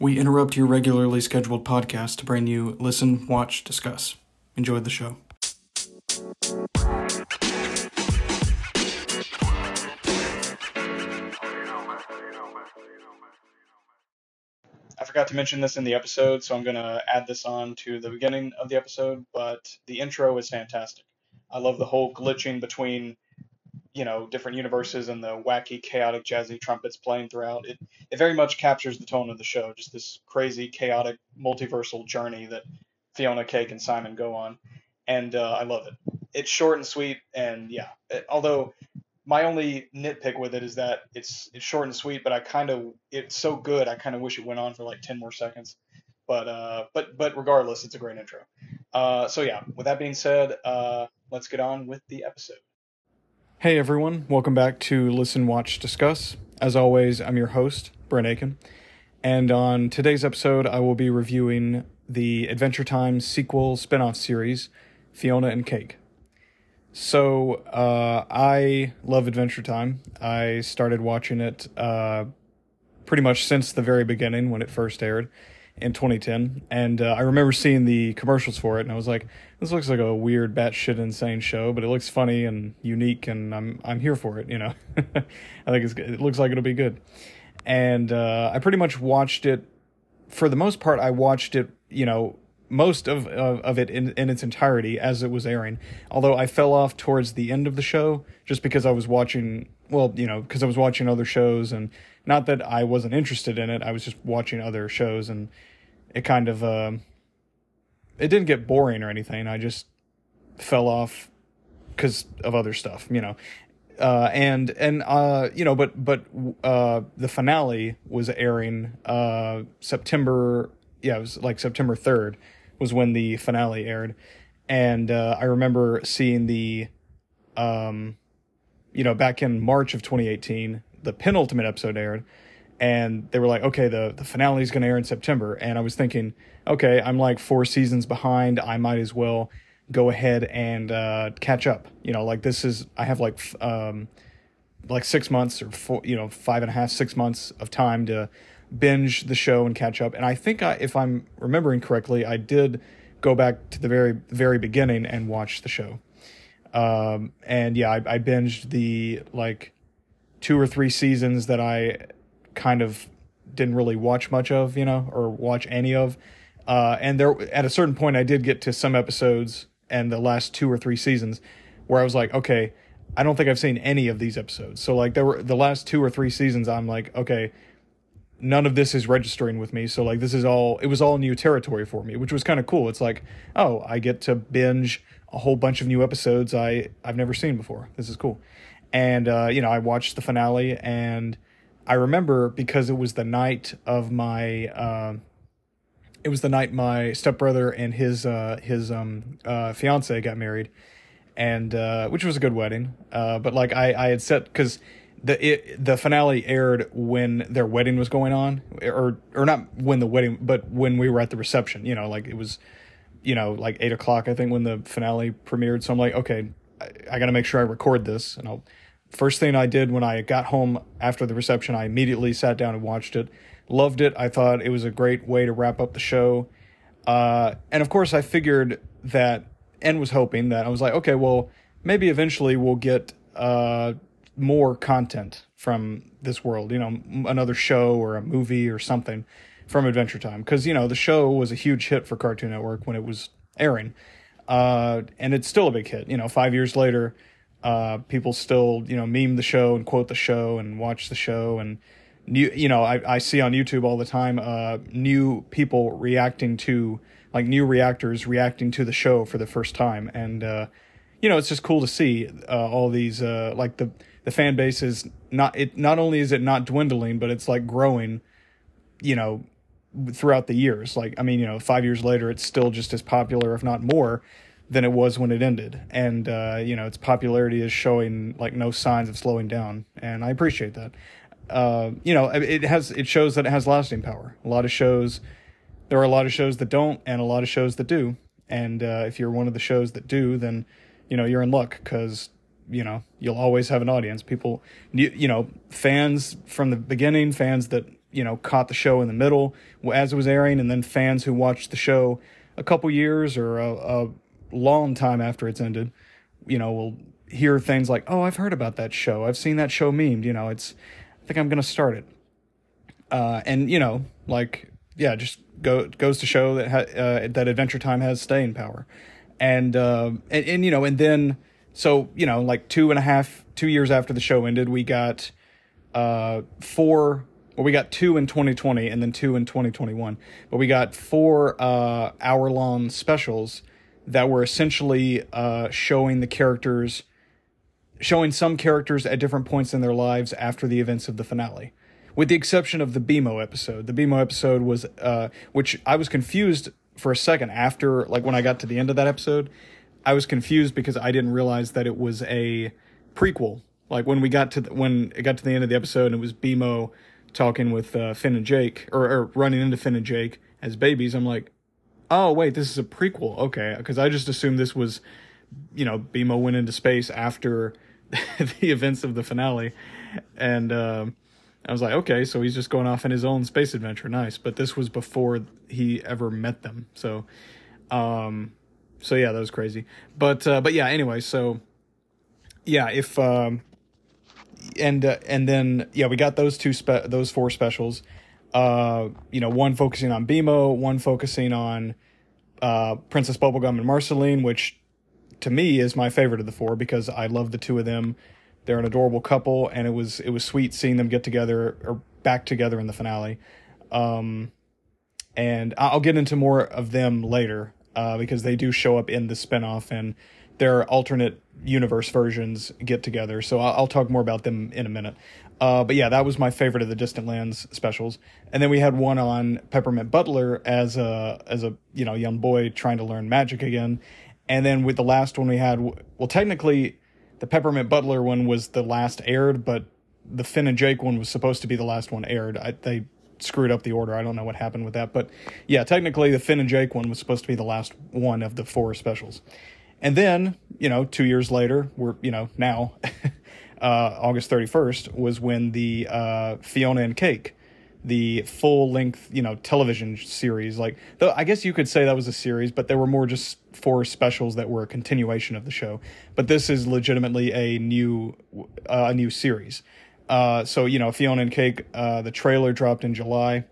We interrupt your regularly scheduled podcast to bring you Listen, Watch, Discuss. Enjoy the show. I forgot to mention this in the episode, so I'm going to add this on to the beginning of the episode, but the intro is fantastic. I love the whole glitching between you know different universes and the wacky chaotic jazzy trumpets playing throughout it it very much captures the tone of the show. Just this crazy chaotic multiversal journey that fionna cake and simon go on. And uh, i love it. It's short and sweet and yeah. It, although my only nitpick with it is that it's it's short and sweet but i kind of it's so good i kind of wish it went on for like 10 more seconds. But uh but but regardless it's a great intro. Uh so yeah. With that being said uh let's get on with the episode Hey everyone, welcome back to Listen, Watch, Discuss. As always, I'm your host, Brent Aiken. And on today's episode, I will be reviewing the Adventure Time sequel spin off series, Fionna and Cake. So, uh, I love Adventure Time. I started watching it uh, pretty much since the very beginning when it first aired in 2010, and uh, I remember seeing the commercials for it, and I was like, "This looks like a weird, batshit insane show, but it looks funny and unique, and I'm I'm here for it." You know, I think it's it looks like it'll be good, and uh, I pretty much watched it. For the most part, I watched it. You know, most of of, of it in, in its entirety as it was airing. Although I fell off towards the end of the show just because I was watching. Well, you know, because I was watching other shows and not that I wasn't interested in it. I was just watching other shows, and it kind of uh, it didn't get boring or anything. I just fell off because of other stuff, you know. Uh, and and uh, you know, but but uh, the finale was airing uh, September. Yeah, it was like September third was when the finale aired, and uh, I remember seeing the, um, you know, back in March of 2018 the penultimate episode aired, and they were like, okay, the the finale is going to air in September, and I was thinking, okay, I'm like four seasons behind. I might as well go ahead and uh, catch up. You know, like this is I have like um, like six months or four, you know, five and a half, six months of time to binge the show and catch up. And I think I, if I'm remembering correctly, I did go back to the very very beginning and watch the show. Um, and yeah, I, I binged the like two or three seasons that I kind of didn't really watch much of, you know, or watch any of. Uh, and there, at a certain point, I did get to some episodes and the last two or three seasons where I was like, okay, I don't think I've seen any of these episodes. So like there were the last two or three seasons, I'm like, okay, none of this is registering with me. So like this is all it was all new territory for me, which was kind of cool. It's like, oh, I get to binge a whole bunch of new episodes I I've never seen before. This is cool. And uh, you know, I watched the finale, and I remember because it was the night of my. Uh, it was the night my stepbrother and his uh, his um, uh, fiance got married, and uh, which was a good wedding. Uh, but like I, I had set because the it, the finale aired when their wedding was going on, or or not when the wedding, but when we were at the reception. You know, like it was, you know, like eight o'clock I think when the finale premiered. So I'm like, okay, I, I got to make sure I record this, and I'll First thing I did when I got home after the reception, I immediately sat down and watched it. Loved it. I thought it was a great way to wrap up the show. Uh, and of course, I figured that, and was hoping that I was like, okay, well, maybe eventually we'll get uh, more content from this world, you know, another show or a movie or something from Adventure Time. Because, you know, the show was a huge hit for Cartoon Network when it was airing. Uh, and it's still a big hit. You know, five years later, uh, people still, you know, meme the show and quote the show and watch the show and new, you know, I, I see on YouTube all the time, uh, new people reacting to like new reactors reacting to the show for the first time. And, uh, you know, it's just cool to see, uh, all these, uh, like the, the fan base is not, it, not only is it not dwindling, but it's like growing, you know, throughout the years. Like, I mean, you know, five years later, it's still just as popular, if not more than it was when it ended. And uh, you know, its popularity is showing like no signs of slowing down, and I appreciate that. Uh, you know, it has it shows that it has lasting power. A lot of shows, there are a lot of shows that don't, and a lot of shows that do. And uh, if you're one of the shows that do, then you know you're in luck because you know you'll always have an audience. People, you, you know, fans from the beginning, fans that you know caught the show in the middle as it was airing, and then fans who watched the show a couple years or a, a long time after it's ended, you know, we'll hear things like, "Oh, I've heard about that show. I've seen that show memed. You know, it's. I think I'm gonna start it." Uh, and you know, like, yeah, just go goes to show that ha- uh, that Adventure Time has staying power, and, uh, and and you know, and then so you know, like two and a half, two years after the show ended, we got uh four well, we got two in 2020 and then two in 2021. But we got four uh, hour long specials that were essentially uh, showing the characters, showing some characters at different points in their lives after the events of the finale. With the exception of the BMO episode. The BMO episode was, uh, which I was confused for a second after, like when I got to the end of that episode, I was confused because I didn't realize that it was a prequel. Like when we got to the, when it got to the end of the episode and it was BMO talking with uh, Finn and Jake, or, or running into Finn and Jake as babies, I'm like, oh wait, this is a prequel. Okay, because I just assumed this was, you know, BMO went into space after the events of the finale, and um, I was like, okay, so he's just going off in his own space adventure. Nice, but this was before he ever met them. So, um, so yeah, that was crazy. But uh, but yeah, anyway, so yeah, if um, and uh, and then yeah, we got those two spe- those four specials. Uh, you know, one focusing on BMO, one focusing on uh, Princess Bubblegum and Marceline, which to me is my favorite of the four because I love the two of them. They're an adorable couple, and it was it was sweet seeing them get together or back together in the finale. Um, and I'll get into more of them later uh, because they do show up in the spinoff and their alternate universe versions get together. So I'll, I'll talk more about them in a minute. Uh, but yeah, that was my favorite of the Distant Lands specials. And then we had one on Peppermint Butler as a as a you know young boy trying to learn magic again. And then with the last one we had, well, technically, the Peppermint Butler one was the last aired, but the Finn and Jake one was supposed to be the last one aired. I, they screwed up the order. I don't know what happened with that, but yeah, technically the Finn and Jake one was supposed to be the last one of the four specials. And then, you know, two years later, we're, you know, now, uh, August 31st was when the uh, Fionna and Cake, the full length, you know, television series, like, though I guess you could say that was a series, but there were more just four specials that were a continuation of the show. But this is legitimately a new, uh, a new series. Uh, so, you know, Fionna and Cake, uh, the trailer dropped in July.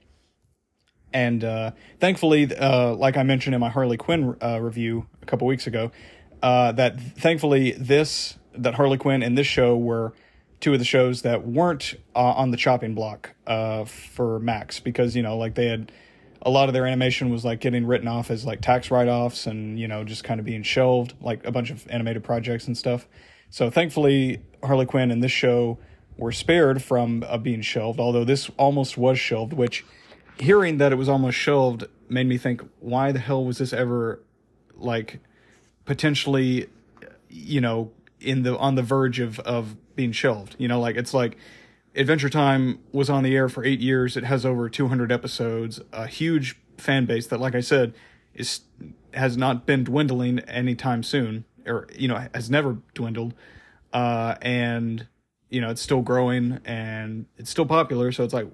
And uh, thankfully, uh, like I mentioned in my Harley Quinn uh, review a couple weeks ago, uh, that thankfully this that Harley Quinn and this show were two of the shows that weren't uh, on the chopping block uh, for Max because you know like they had a lot of their animation was like getting written off as like tax write-offs and you know just kind of being shelved like a bunch of animated projects and stuff. So thankfully Harley Quinn and this show were spared from uh, being shelved, although this almost was shelved, which hearing that it was almost shelved made me think why the hell was this ever like potentially you know in the on the verge of of being shelved you know like it's like adventure time was on the air for eight years. It has over 200 episodes. A huge fan base that like i said is has not been dwindling anytime soon or you know has never dwindled. Uh and you know it's still growing and it's still popular. So it's like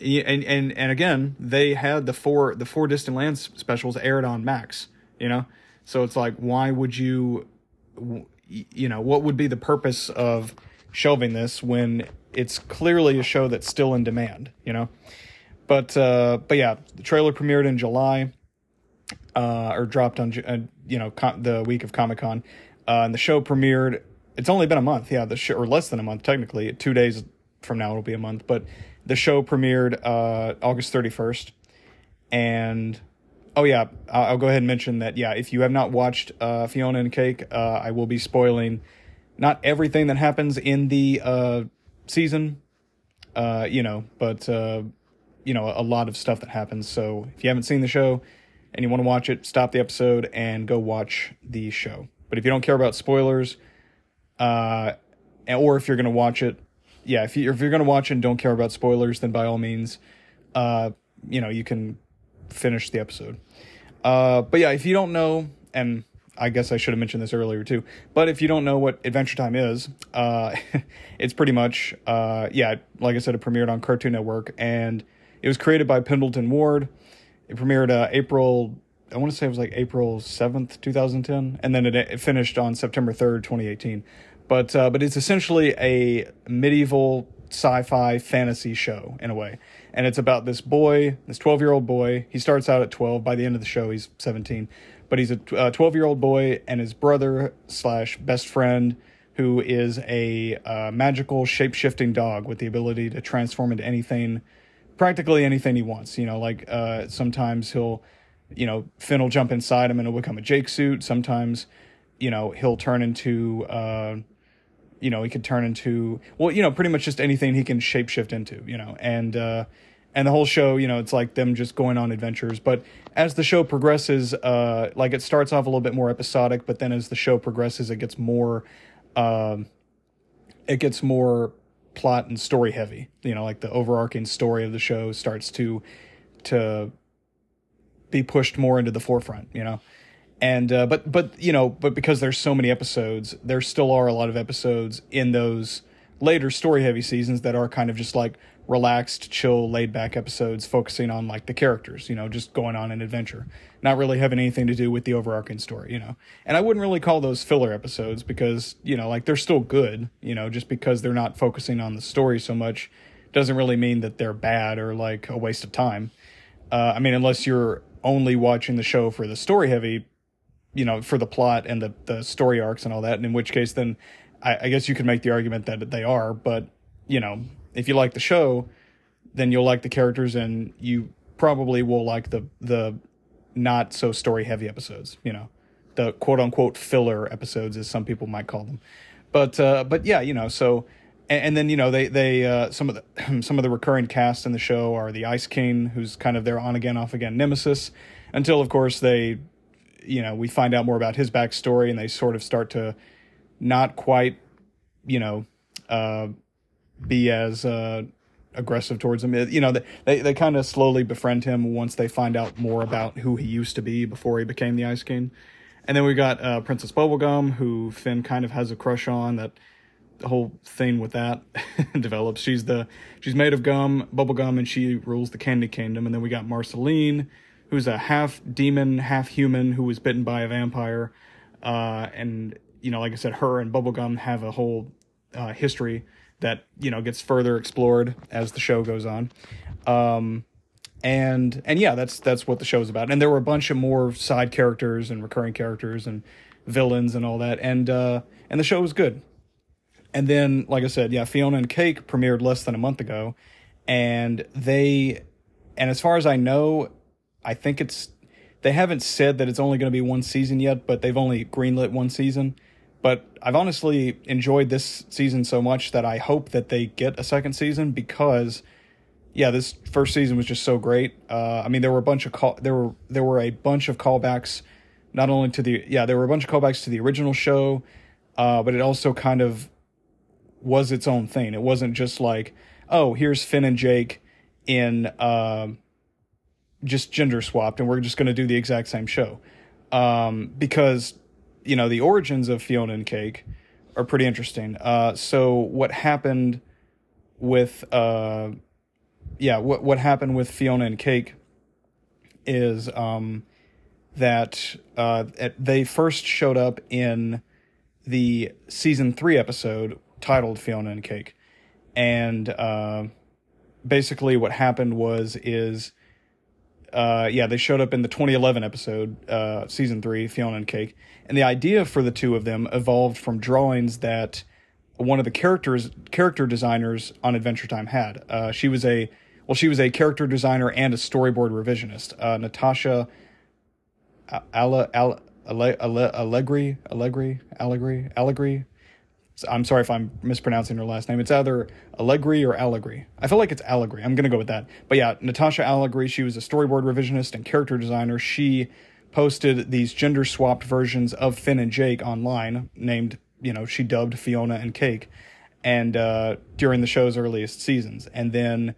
and and and again they had the four the four distant lands specials aired on max you know? So it's like, why would you, you know, what would be the purpose of shelving this when it's clearly a show that's still in demand, you know? But, uh, but yeah, the trailer premiered in July, uh, or dropped on, uh, you know, con- the week of Comic Con. Uh, and the show premiered, it's only been a month, yeah, the show, or less than a month, technically. Two days from now it'll be a month, but the show premiered, uh, August 31st. And Oh yeah, I'll go ahead and mention that. Yeah, if you have not watched uh, Fionna and Cake, uh, I will be spoiling not everything that happens in the uh, season, uh, you know, but uh, you know a lot of stuff that happens. So if you haven't seen the show and you want to watch it, stop the episode and go watch the show. But if you don't care about spoilers, uh, or if you're gonna watch it, yeah, if you if you're gonna watch and don't care about spoilers, then by all means, uh, you know, you can finish the episode. Uh, but yeah, if you don't know, and I guess I should have mentioned this earlier too, but if you don't know what Adventure Time is, uh, it's pretty much, uh, yeah, like I said, it premiered on Cartoon Network, and It was created by Pendleton Ward. It premiered uh, April, I want to say it was like April 7th, 2010, and then it, it finished on September 3rd, 2018. But, uh, but it's essentially a medieval sci-fi fantasy show in a way and it's about this boy this 12 year old boy. He starts out at 12 by the end of the show he's 17 but he's a 12 year old boy and his brother slash best friend who is a uh, magical shape-shifting dog with the ability to transform into anything practically anything he wants. You know like uh, sometimes he'll you know finn will jump inside him and it'll become a jake suit. Sometimes you know he'll turn into uh, you know he could turn into well you know pretty much just anything he can shapeshift into you know and uh and the whole show you know it's like them just going on adventures. But as the show progresses uh like it starts off a little bit more episodic but then as the show progresses it gets more um it gets more plot and story heavy. You know like the overarching story of the show starts to to be pushed more into the forefront you know and uh, but but you know but because there's so many episodes there still are a lot of episodes in those later story heavy seasons that are kind of just like relaxed chill laid back episodes focusing on like the characters you know just going on an adventure. Not really having anything to do with the overarching story you know. And i wouldn't really call those filler episodes because you know like they're still good you know just because they're not focusing on the story so much doesn't really mean that they're bad or like a waste of time. Uh, i mean unless you're only watching the show for the story heavy you know, for the plot and the, the story arcs and all that. And in which case, then I, I guess you could make the argument that they are. But, you know, if you like the show, then you'll like the characters and you probably will like the, the not so story heavy episodes, you know, the quote unquote filler episodes, as some people might call them. But, uh, but yeah, you know, so, and, and then, you know, they, they, uh, some of the, some of the recurring cast in the show are the Ice King, who's kind of their on again, off again nemesis until, of course, they you know, we find out more about his backstory and they sort of start to not quite, you know, uh, be as uh, aggressive towards him. You know, they they kind of slowly befriend him once they find out more about who he used to be before he became the Ice King. And then we got uh, Princess Bubblegum, who Finn kind of has a crush on. That the whole thing with that develops. She's the she's made of gum, bubblegum, and she rules the Candy Kingdom. And then we got Marceline, who's a half demon, half human who was bitten by a vampire. Uh, and, you know, like I said, her and Bubblegum have a whole uh, history that, you know, gets further explored as the show goes on. Um, and and yeah, that's that's what the show's about. And there were a bunch of more side characters and recurring characters and villains and all that. And uh, and the show was good. And then, like I said, yeah, Fionna and Cake premiered less than a month ago, and they, and as far as I know, I think it's they haven't said that it's only going to be one season yet, but they've only greenlit one season. But I've honestly enjoyed this season so much that I hope that they get a second season because, yeah, this first season was just so great. Uh, I mean, there were a bunch of call there were there were a bunch of callbacks, not only to the yeah there were a bunch of callbacks to the original show, uh, but it also kind of was its own thing. It wasn't just like oh here's Finn and Jake in. Uh, just gender swapped and we're just going to do the exact same show. Um, because, you know, the origins of Fionna and Cake are pretty interesting. Uh, so what happened with, uh, yeah, what, what happened with Fionna and Cake is, um, that, uh, they first showed up in the season three episode titled Fionna and Cake. And, uh, basically what happened was, is, uh, yeah, they showed up in the 2011 episode, uh, season three, Fionna and Cake, and the idea for the two of them evolved from drawings that one of the characters character designers on Adventure Time had. Uh, she was a well, she was a character designer and a storyboard revisionist. Uh, Natasha Allegri, Allegri, Allegri, Allegri, Allegri. I'm sorry if I'm mispronouncing her last name. It's either Allegri or Allegri. I feel like it's Allegri. I'm going to go with that. But yeah, Natasha Allegri, she was a storyboard revisionist and character designer. She posted these gender swapped versions of Finn and Jake online, named, you know, she dubbed Fionna and Cake, and uh, during the show's earliest seasons. And then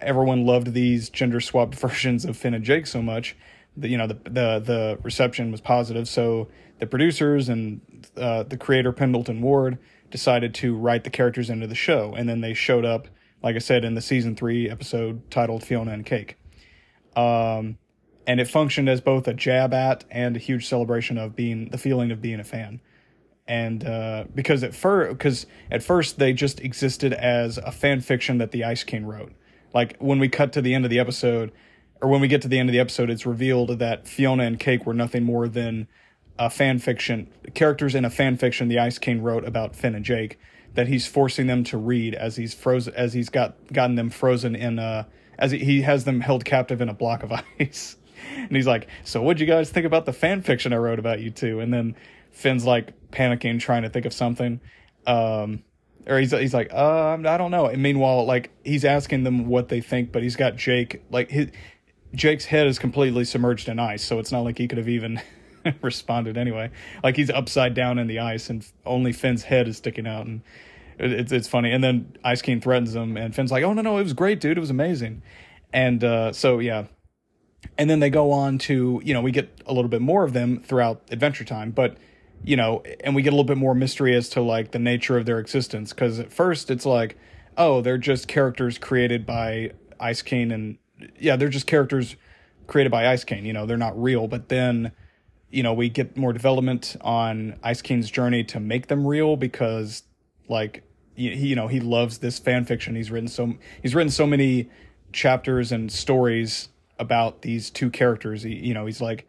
everyone loved these gender swapped versions of Finn and Jake so much that, you know, the, the, the reception was positive. So the producers and uh, the creator Pendleton Ward decided to write the characters into the show, and then they showed up like I said in the season three episode titled Fionna and Cake. Um, and it functioned as both a jab at and a huge celebration of being the feeling of being a fan. And uh, because at first, because at first they just existed as a fan fiction that the Ice King wrote. Like when we cut to the end of the episode, or when we get to the end of the episode, it's revealed that Fionna and Cake were nothing more than a fan fiction characters in a fan fiction the Ice King wrote about Finn and Jake that he's forcing them to read as he's frozen as he's got gotten them frozen in uh as he has them held captive in a block of ice. and he's like, "So what'd you guys think about the fan fiction I wrote about you two? And then Finn's like panicking, trying to think of something. Um, or he's he's like, uh, I don't know. And meanwhile, like he's asking them what they think, but he's got Jake like his Jake's head is completely submerged in ice, so it's not like he could have even responded anyway. Like he's upside down in the ice, and only Finn's head is sticking out, and it's it's funny. And then Ice King threatens him, and Finn's like, "Oh no, no, it was great, dude. It was amazing." And uh, so yeah, and then they go on to you know we get a little bit more of them throughout Adventure Time, but you know, and we get a little bit more mystery as to like the nature of their existence because at first it's like, oh, they're just characters created by Ice King, and yeah, they're just characters created by Ice King. You know, they're not real, but then you know we get more development on Ice King's journey to make them real because like he, you know he loves this fan fiction. He's written so he's written so many chapters and stories about these two characters. He, you know he's like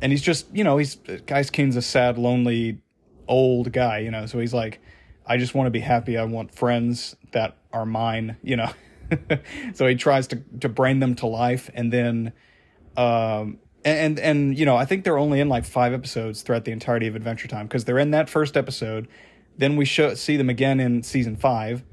and he's just you know he's Ice King's a sad lonely old guy you know so he's like I just want to be happy. I want friends that are mine you know. So he tries to to bring them to life and then um and and you know I think they're only in like five episodes throughout the entirety of Adventure Time because they're in that first episode. Then we show see them again in season five.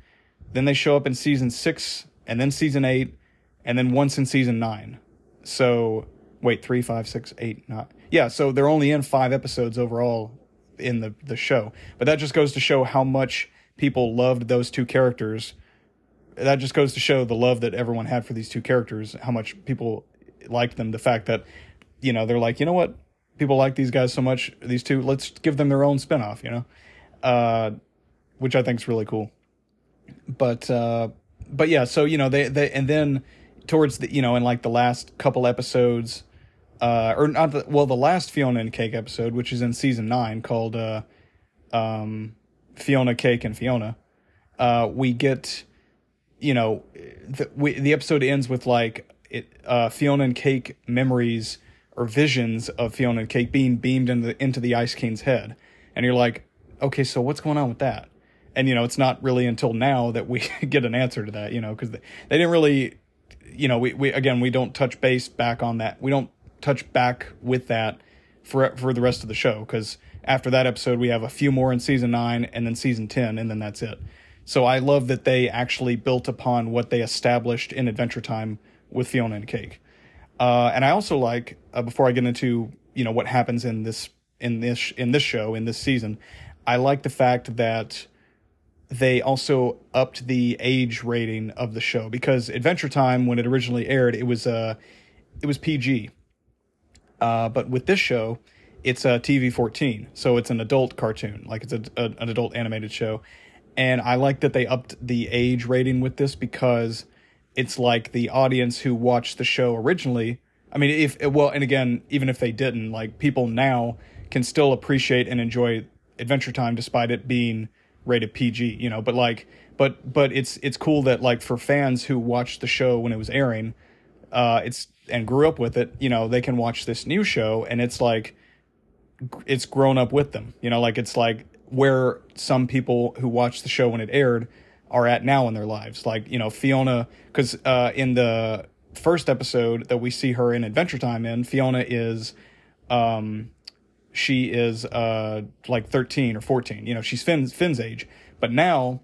Then they show up in season six, and then season eight, and then once in season nine. So wait, three, five, six, eight, not yeah. So they're only in five episodes overall in the the show. But that just goes to show how much people loved those two characters. That just goes to show the love that everyone had for these two characters. How much people liked them. The fact that you know, they're like, you know what? People like these guys so much, these two, let's give them their own spinoff, you know? Uh, which I think is really cool. But, uh, but yeah, so, you know, they, they, and then towards the, you know, in like the last couple episodes, uh, or not the, well, the last Fionna and Cake episode, which is in season nine called, uh, um, Fionna Cake and Fionna, uh, we get, you know, the, we, the episode ends with like, it, uh, Fionna and Cake memories or visions of Fionna and Cake being beamed into the, into the Ice King's head. And you're like, okay, so what's going on with that? And, you know, it's not really until now that we get an answer to that, you know, because they, they didn't really, you know, we, we, again, we don't touch base back on that. We don't touch back with that for, for the rest of the show because after that episode, we have a few more in season nine and then season 10, and then that's it. So I love that they actually built upon what they established in Adventure Time with Fionna and Cake. Uh, and I also like uh, before I get into you know what happens in this in this in this show in this season, I like the fact that they also upped the age rating of the show because Adventure Time when it originally aired it was uh it was PG, uh, but with this show it's a TV fourteen, so it's an adult cartoon like it's a, a an adult animated show, and I like that they upped the age rating with this because it's like the audience who watched the show originally. I mean, if well, and again, even if they didn't, like people now can still appreciate and enjoy Adventure Time despite it being rated PG, you know. But like, but but it's it's cool that like for fans who watched the show when it was airing, uh, it's and grew up with it, you know, they can watch this new show and it's like it's grown up with them, you know, like it's like where some people who watched the show when it aired are at now in their lives. Like, you know, Fionna, because uh, in the first episode that we see her in Adventure Time in, Fionna is, um, she is uh, like 13 or 14. You know, she's Finn's, Finn's age. But now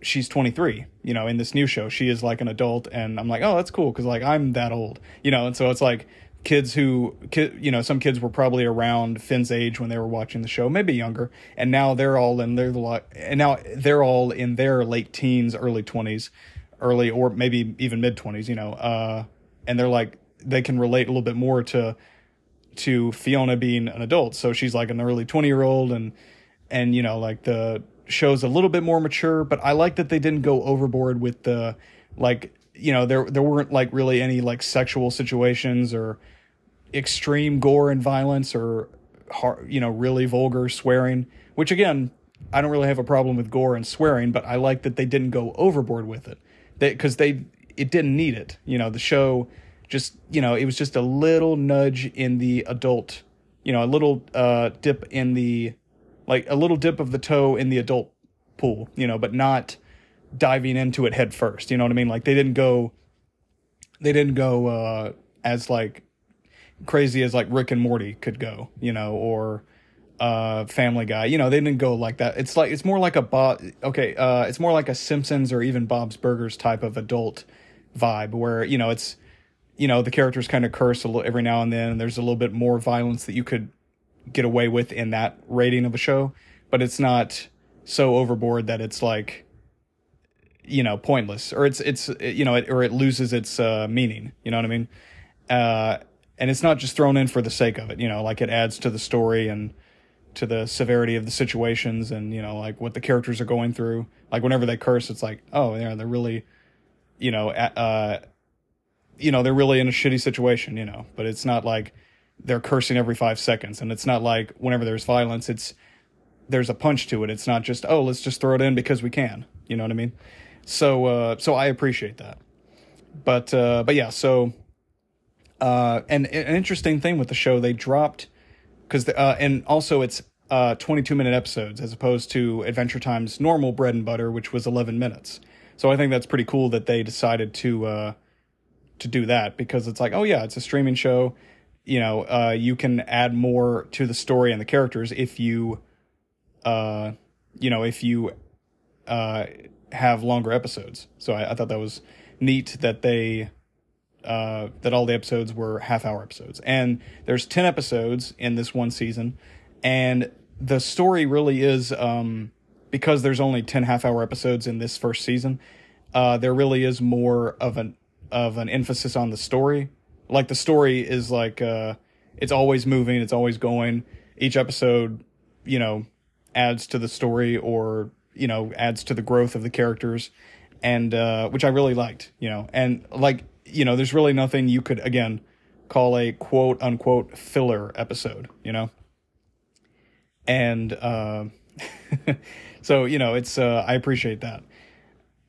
she's 23, you know, in this new show. She is like an adult. And I'm like, oh, that's cool because like I'm that old, you know, and so it's like, kids who you know some kids were probably around Finn's age when they were watching the show, maybe younger, and now they're all in their and now they're all in their late teens, early twenties, early or maybe even mid twenties, you know, uh, and they're like they can relate a little bit more to to Fionna being an adult. So she's like an early twenty year old, and and you know like the show's a little bit more mature, but I like that they didn't go overboard with the like you know there there weren't like really any like sexual situations or extreme gore and violence or you know really vulgar swearing, which again I don't really have a problem with gore and swearing, but I like that they didn't go overboard with it. Because they, they it didn't need it. You know, the show just you know it was just a little nudge in the adult, you know, a little uh, dip in the like a little dip of the toe in the adult pool, you know, but not diving into it head first. You know what I mean? Like they didn't go, they didn't go uh, as like crazy as like Rick and Morty could go, you know, or uh family guy you know they didn't go like that it's like it's more like a bob okay uh it's more like a simpsons or even bob's burgers type of adult vibe where you know it's you know the characters kind of curse a little every now and then and there's a little bit more violence that you could get away with in that rating of a show but it's not so overboard that it's like you know pointless or it's it's you know it, or it loses its uh meaning you know what i mean? Uh and it's not just thrown in for the sake of it you know like it adds to the story and to the severity of the situations and you know like what the characters are going through. Like whenever they curse it's like oh yeah they're really you know uh you know they're really in a shitty situation you know? But it's not like they're cursing every 5 seconds and it's not like whenever there's violence it's there's a punch to it. It's not just oh let's just throw it in because we can you know what i mean so uh so i appreciate that but uh but yeah so uh and an interesting thing with the show they dropped because uh, and also it's uh 22 minute episodes as opposed to Adventure Time's normal bread and butter, which was 11 minutes. So I think that's pretty cool that they decided to uh to do that because it's like, oh yeah, it's a streaming show. You know, uh, you can add more to the story and the characters if you, uh, you know, if you, uh, have longer episodes. So I, I thought that was neat that they uh, that all the episodes were half hour episodes. And there's 10 episodes in this one season. And the story really is, um, because there's only 10 half hour episodes in this first season, uh, there really is more of an, of an emphasis on the story. Like the story is like, uh, it's always moving, it's always going. Each episode, you know, adds to the story or, you know, adds to the growth of the characters. And, uh, which I really liked, you know, and like, you know, there's really nothing you could again call a quote unquote filler episode, you know? And uh, so, you know, it's uh, I appreciate that.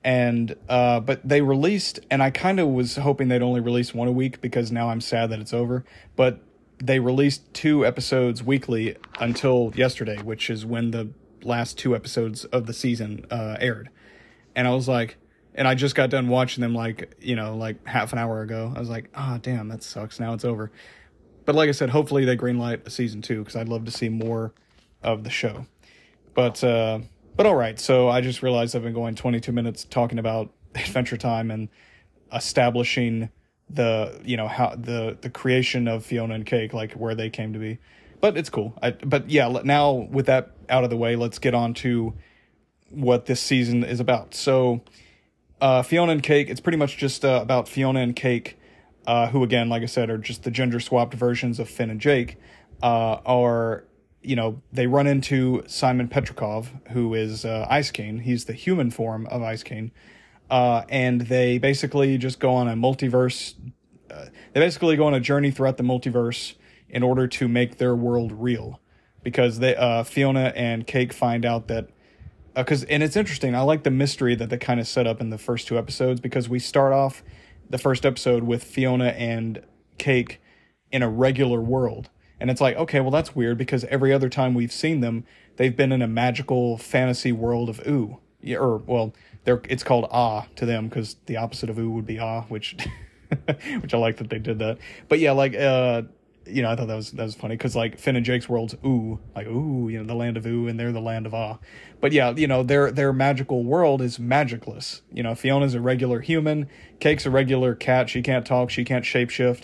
And uh, but they released, and I kind of was hoping they'd only release one a week because now I'm sad that it's over. But they released two episodes weekly until yesterday, which is when the last two episodes of the season uh, aired. And I was like, and I just got done watching them like you know like half an hour ago. I was like, ah, oh, damn, that sucks. Now it's over. But like I said, hopefully they greenlight a season two because I'd love to see more of the show. But uh, but all right. So I just realized I've been going 22 minutes talking about Adventure Time and establishing the you know how the the creation of Fionna and Cake, like where they came to be. But it's cool. I, but yeah, now with that out of the way, let's get on to what this season is about. So uh, Fionna and Cake, it's pretty much just uh, about Fionna and Cake, uh, who again, like I said, are just the gender swapped versions of Finn and Jake. Uh, are you know they run into Simon Petrikov, who is uh, Ice King. He's the human form of Ice King, uh, and they basically just go on a multiverse. they basically go on a journey throughout the multiverse in order to make their world real, because they Fionna and Cake find out that because uh, and it's interesting. I like the mystery that they kind of set up in the first two episodes because we start off the first episode with Fionna and Cake in a regular world. And it's like, okay, well that's weird because every other time we've seen them, they've been in a magical fantasy world of Ooo. Or well, they're it's called ah to them because the opposite of ooh would be ah, which which I like that they did that. But yeah, like uh you know, I thought that was that was funny because like Finn and Jake's world's ooh, like ooh, you know, the land of Ooo, and they're the land of ah. But yeah, you know, their their magical world is magicless. You know, Fionna's a regular human, Cake's a regular cat. She can't talk, she can't shapeshift.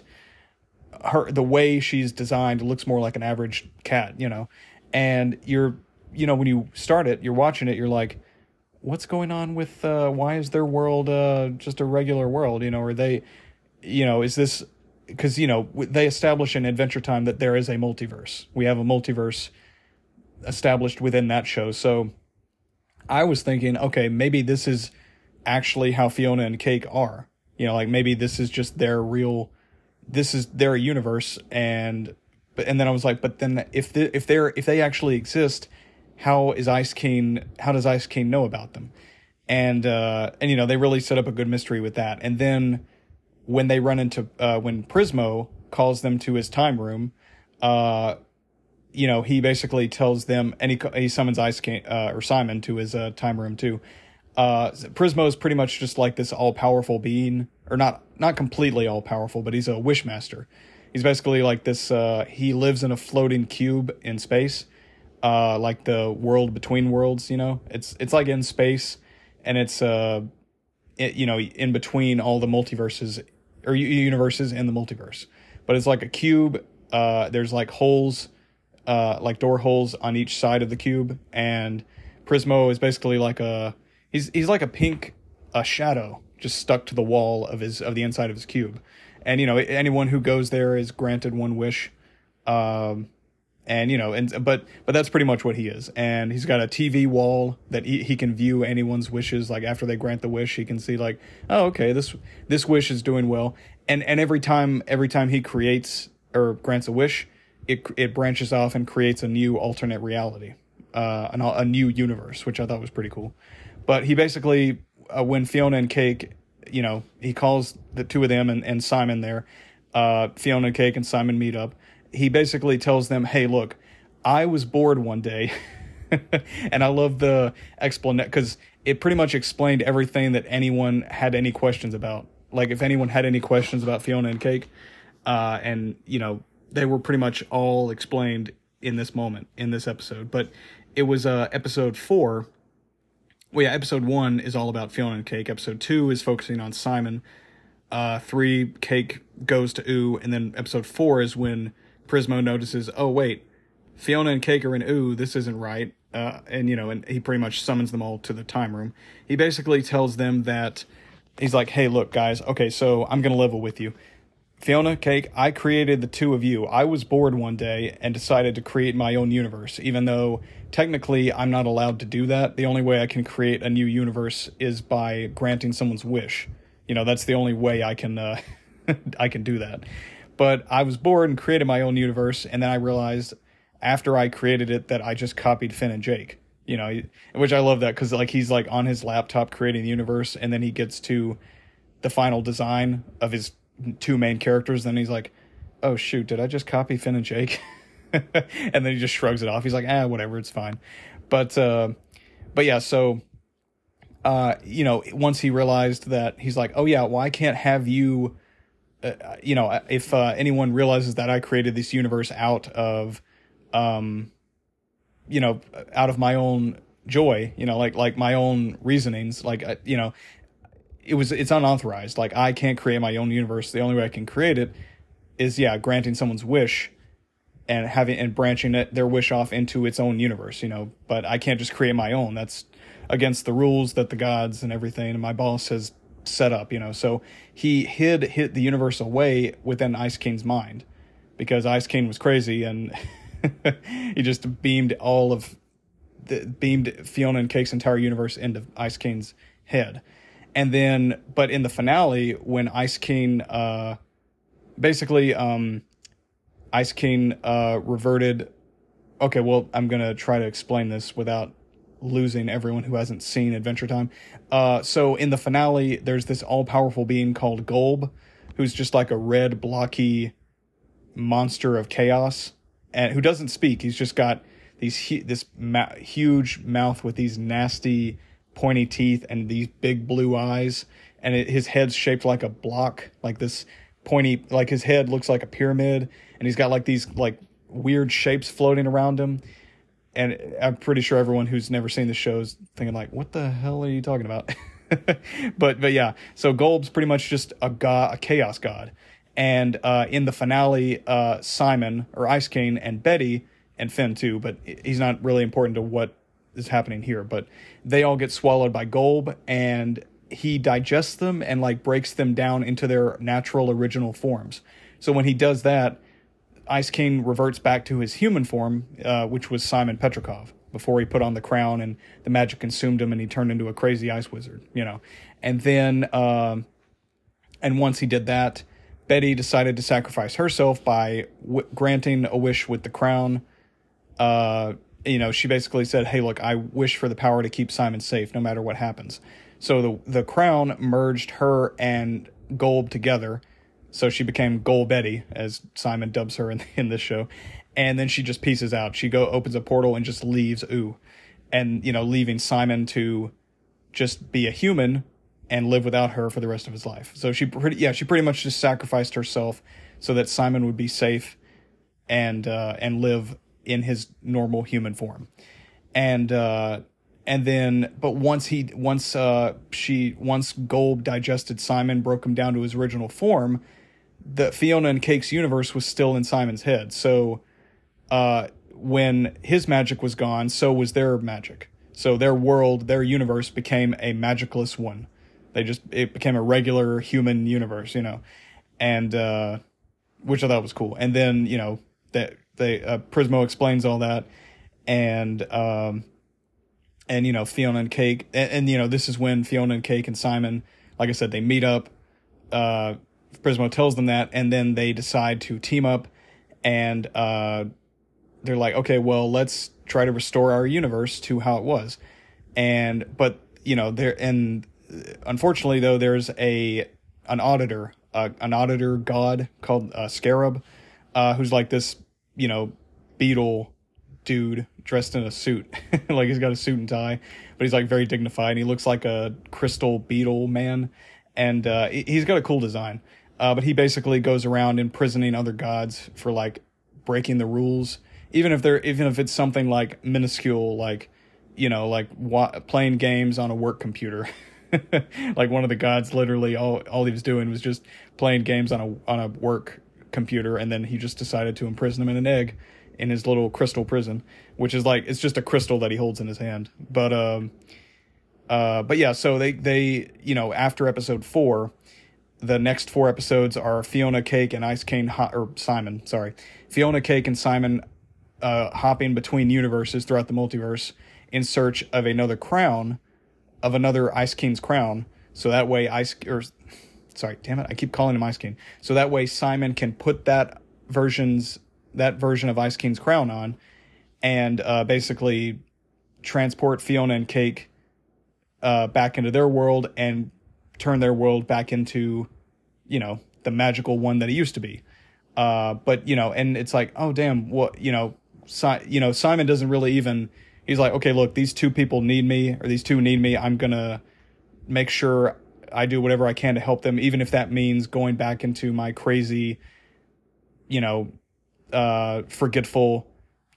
Her the way she's designed looks more like an average cat, you know. And you're, you know, when you start it, you're watching it, you're like, what's going on with? uh Why is their world uh just a regular world? You know, are they, you know, is this because you know they establish in Adventure Time that there is a multiverse. We have a multiverse established within that show. So I was thinking, okay, maybe this is actually how Fionna and Cake are. You know, like maybe this is just their real, this is their universe, and but and then I was like, but then if the, if they're if they actually exist, how is Ice King? How does Ice King know about them? And uh, and you know they really set up a good mystery with that. And then when they run into uh, when Prismo calls them to his time room, uh, you know he basically tells them and he he summons Ice uh, or Simon to his uh, time room too. Uh, Prismo is pretty much just like this all powerful being, or not not completely all powerful, but he's a wishmaster. He's basically like this. Uh, he lives in a floating cube in space, uh, like the world between worlds. You know, it's it's like in space, and it's uh, it, you know, in between all the multiverses or universes in the multiverse. But it's like a cube. Uh, there's like holes, uh, like door holes on each side of the cube, and Prismo is basically like a he's he's like a pink a shadow just stuck to the wall of his of the inside of his cube and you know anyone who goes there is granted one wish um and you know and but but that's pretty much what he is. And he's got a tv wall that he, he can view anyone's wishes. Like after they grant the wish he can see like oh okay this this wish is doing well. And and every time every time he creates or grants a wish it it branches off and creates a new alternate reality uh an, a new universe which i thought was pretty cool. But he basically uh, when fionna and cake you know, he calls the two of them and, and Simon there, uh, Fionna and Cake and Simon meet up. He basically tells them, hey, look, I was bored one day. and I love the explanation because it pretty much explained everything that anyone had any questions about. Like, if anyone had any questions about Fionna and Cake, uh, and, you know, they were pretty much all explained in this moment, in this episode. But it was uh, episode four well, yeah, episode one is all about Fionna and Cake. Episode two is focusing on Simon. Uh, three, Cake goes to Ooo, and then episode four is when Prismo notices, oh wait, Fionna and Cake are in Ooo. This isn't right. Uh, and you know, and he pretty much summons them all to the time room. He basically tells them that he's like, hey, look, guys. Okay, so I'm gonna level with you. Fionna, Cake, I created the two of you. I was bored one day and decided to create my own universe, even though technically I'm not allowed to do that. The only way I can create a new universe is by granting someone's wish. You know, that's the only way I can uh, I can do that. But I was bored and created my own universe, and then I realized after I created it that I just copied Finn and Jake. You know, which I love that because like he's like on his laptop creating the universe, and then he gets to the final design of his two main characters. Then he's like, "Oh shoot, did I just copy Finn and Jake?" and then he just shrugs it off. He's like, "Ah, whatever, it's fine." But uh, but yeah, so uh, you know, once he realized that, he's like, "Oh yeah, well, I can't have you." Uh, you know, if uh, anyone realizes that I created this universe out of, um, you know, out of my own joy, you know, like like my own reasonings, like uh, you know, it was it's unauthorized. Like I can't create my own universe. The only way I can create it is yeah, granting someone's wish and having and branching it their wish off into its own universe, you know. But I can't just create my own. That's against the rules that the gods and everything and my boss has set up, you know. So he hid hid the universe away within Ice King's mind because Ice King was crazy and he just beamed all of the beamed Fionna and Cake's entire universe into Ice King's head and then but in the finale when Ice King uh basically um Ice King uh reverted okay well I'm going to try to explain this without losing everyone who hasn't seen Adventure Time. Uh so in the finale there's this all-powerful being called Golb who's just like a red blocky monster of chaos and who doesn't speak. He's just got these this ma- huge mouth with these nasty pointy teeth and these big blue eyes and it, his head's shaped like a block like this pointy like his head looks like a pyramid and he's got like these like weird shapes floating around him and i'm pretty sure everyone who's never seen the show is thinking like what the hell are you talking about? But but yeah so golb's pretty much just a god a chaos god. And uh, in the finale uh, simon or ice king and betty and finn too but he's not really important to what is happening here, but they all get swallowed by Golb and he digests them and like breaks them down into their natural original forms. So when he does that, Ice King reverts back to his human form, uh, which was Simon Petrikov. before he put on the crown and the magic consumed him and he turned into a crazy ice wizard, you know. And then, um, and once he did that, Betty decided to sacrifice herself by w- granting a wish with the crown. Uh, you know, she basically said, "Hey, look, I wish for the power to keep Simon safe, no matter what happens." So the the crown merged her and Golb together, so she became Golb Betty, as Simon dubs her in in this show, and then she just pieces out. She go opens a portal and just leaves Ooo. and you know, leaving Simon to just be a human and live without her for the rest of his life. So she pretty yeah, she pretty much just sacrificed herself so that Simon would be safe and uh and live in his normal human form. And uh and then but once he once uh she once Golb digested Simon, broke him down to his original form, the Fionna and Cake's universe was still in Simon's head. So uh when his magic was gone, so was their magic. So their world, their universe became a magicless one. They just it became a regular human universe, you know, and uh, which I thought was cool. And then you know that they uh, Prismo explains all that, and um, and you know Fionna and Cake, and, and, you know this is when Fionna and Cake and Simon, like I said, they meet up. Uh, Prismo tells them that, and then they decide to team up, and uh, they're like, okay, well, let's try to restore our universe to how it was, and but you know there and unfortunately, though, there's a an auditor, uh, an auditor god called uh, Scarab, uh, who's like this, you know, beetle dude dressed in a suit, like he's got a suit and tie, but he's like very dignified. And he looks like a crystal beetle man, and uh, he's got a cool design. Uh, but he basically goes around imprisoning other gods for like breaking the rules, even if they're even if it's something like minuscule, like you know, like wa- playing games on a work computer. like one of the gods literally all all he was doing was just playing games on a on a work computer and then he just decided to imprison him in an egg in his little crystal prison which is like it's just a crystal that he holds in his hand but um uh but yeah so they they you know after episode 4 the next four episodes are Fionna Cake and Ice Ho- or Simon sorry Fionna Cake and Simon uh hopping between universes throughout the multiverse in search of another crown of another Ice King's crown. So that way, Ice or sorry, damn it, I keep calling him Ice King. So that way, Simon can put that version's that version of Ice King's crown on, and uh, basically transport Fionna and Cake uh, back into their world and turn their world back into, you know, the magical one that it used to be. Uh, but you know, and it's like, oh damn, what you know, si- you know, Simon doesn't really even he's like, okay, look, these two people need me, or these two need me. I'm gonna make sure I do whatever I can to help them, even if that means going back into my crazy, you know, uh, forgetful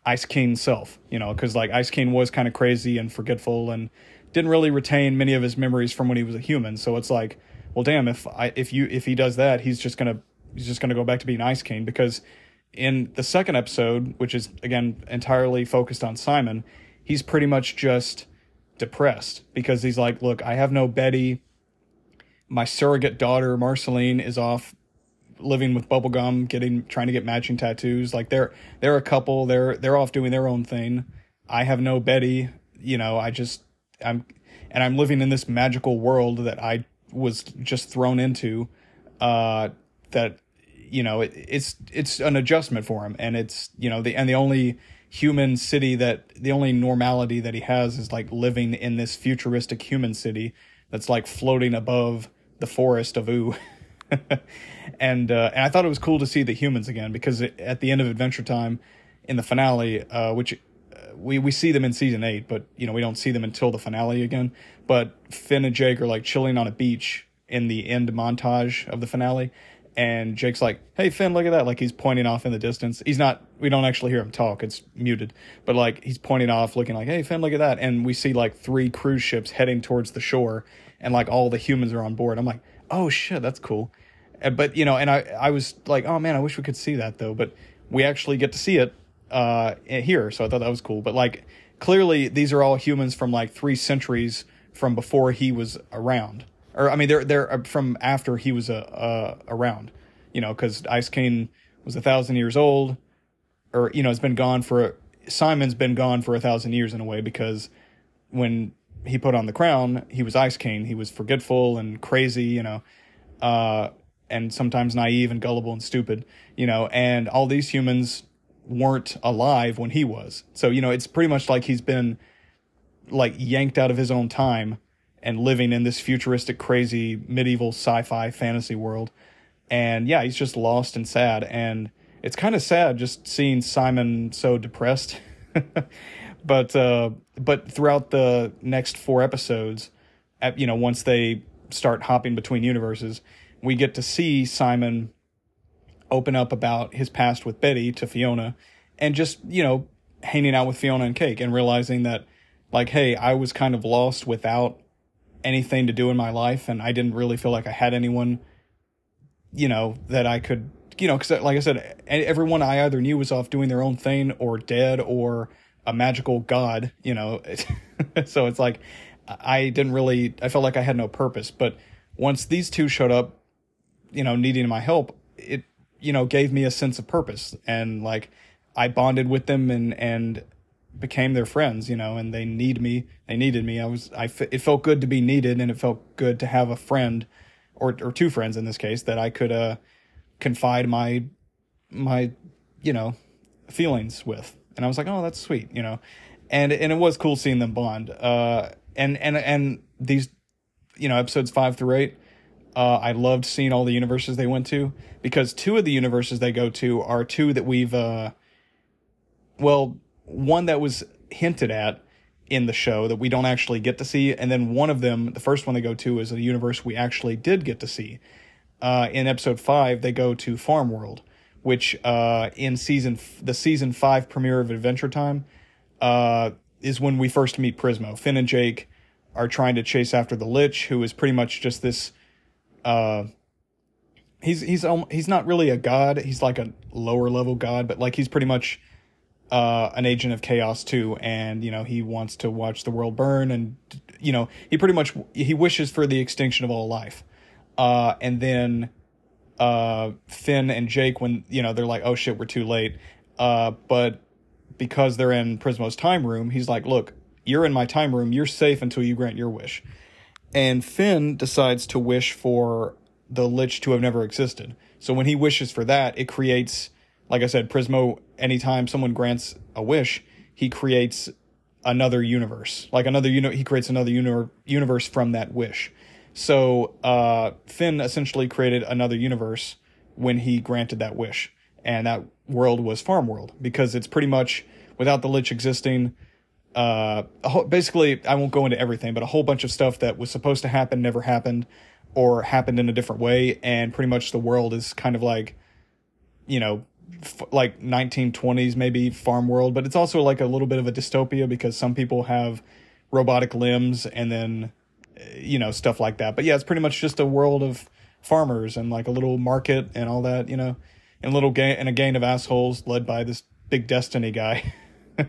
Ice King self. You know, because like Ice King was kind of crazy and forgetful and didn't really retain many of his memories from when he was a human. So it's like, well, damn, if I if you if he does that, he's just gonna he's just gonna go back to being Ice King because in the second episode, which is again entirely focused on Simon, he's pretty much just depressed because he's like, look, I have no Betty. My surrogate daughter, Marceline, is off living with bubblegum, getting trying to get matching tattoos. Like they're they're a couple, they're they're off doing their own thing. I have no Betty, you know, I just I'm and I'm living in this magical world that I was just thrown into uh that you know it, it's it's an adjustment for him and it's you know the and the only human city that the only normality that he has is like living in this futuristic human city that's like floating above the forest of Ooo. and uh, and I thought it was cool to see the humans again because it, at the end of Adventure Time, in the finale, uh, which uh, we we see them in season eight, but you know we don't see them until the finale again. But Finn and Jake are like chilling on a beach in the end montage of the finale, and Jake's like, "Hey Finn, look at that!" Like he's pointing off in the distance. He's not. We don't actually hear him talk. It's muted. But like he's pointing off, looking like, "Hey Finn, look at that!" And we see like three cruise ships heading towards the shore, and like all the humans are on board. I'm like, "Oh shit, that's cool." But you know, and I I was like, "Oh man, I wish we could see that though." But we actually get to see it uh here, so I thought that was cool. But like clearly, these are all humans from like three centuries from before he was around or I mean, they're they're uh, from after he was uh, uh around, you know, because Ice King was a thousand years old, or you know, has been gone for Simon's been gone for a thousand years in a way because when he put on the crown, he was Ice King. He was forgetful and crazy, you know, uh, and sometimes naive and gullible and stupid, you know, and all these humans weren't alive when he was. So, you know, it's pretty much like he's been like yanked out of his own time and living in this futuristic, crazy, medieval sci fi fantasy world. And yeah, he's just lost and sad. And it's kind of sad just seeing Simon so depressed. but uh, but throughout the next four episodes, at, you know, once they start hopping between universes, we get to see Simon open up about his past with Betty to Fionna, and just you know hanging out with Fionna and Cake and realizing that like, hey, I was kind of lost without anything to do in my life, and I didn't really feel like I had anyone, you know, that I could you know, because like I said, everyone I either knew was off doing their own thing or dead or a magical god, you know. so it's like I didn't really, I felt like I had no purpose. But once these two showed up, you know, needing my help, it, you know, gave me a sense of purpose. And like I bonded with them and, and, became their friends, you know, and they need me. They needed me. I was, I, it felt good to be needed and it felt good to have a friend or, or two friends in this case that I could, uh, confide my my you know feelings with and i was like oh that's sweet you know and and it was cool seeing them bond uh and and and these you know episodes 5 through 8 uh i loved seeing all the universes they went to because two of the universes they go to are two that we've uh well one that was hinted at in the show that we don't actually get to see and then one of them the first one they go to is a universe we actually did get to see uh, in episode five, they go to Farm World, which uh, in season f- the season five premiere of Adventure Time uh, is when we first meet Prismo. Finn and Jake are trying to chase after the Lich, who is pretty much just this. Uh, he's he's he's not really a god. He's like a lower level god, but like he's pretty much uh, an agent of chaos too, and you know he wants to watch the world burn, and you know he pretty much he wishes for the extinction of all life. Uh, and then uh, Finn and Jake, when you know they're like, "Oh shit, we're too late," uh, but because they're in Prismo's time room, he's like, "Look, you're in my time room. You're safe until you grant your wish." And Finn decides to wish for the Lich to have never existed. So when he wishes for that, it creates, like I said, Prismo. Anytime someone grants a wish, he creates another universe, like another you know, he creates another uni- universe from that wish. So uh, Finn essentially created another universe when he granted that wish, and that world was Farm World because it's pretty much without the Lich existing. Uh, whole, basically, I won't go into everything, but a whole bunch of stuff that was supposed to happen never happened, or happened in a different way, and pretty much the world is kind of like, you know, like 1920s maybe farm world, but it's also like a little bit of a dystopia because some people have robotic limbs and then you know, stuff like that. But yeah, it's pretty much just a world of farmers and like a little market and all that, you know, and little gang and a gang of assholes led by this big Destiny guy.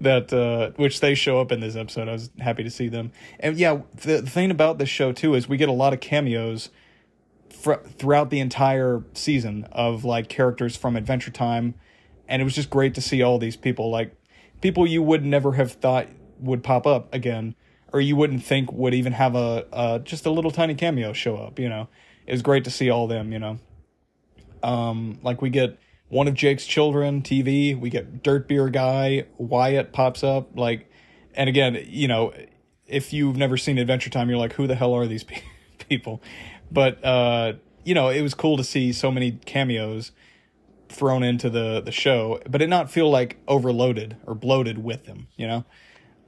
that uh which they show up in this episode. I was happy to see them. And yeah, the, the thing about this show too is we get a lot of cameos fr- throughout the entire season of like characters from Adventure Time and it was just great to see all these people like people you would never have thought would pop up again or you wouldn't think would even have a, a just a little tiny cameo show up. You know, it was great to see all them. You know, um, like we get one of Jake's children TV. We get Dirt Beer guy Wyatt pops up. Like, and again, you know, if you've never seen Adventure Time, you're like, who the hell are these people? But uh, you know, it was cool to see so many cameos thrown into the the show, but it not feel like overloaded or bloated with them. You know,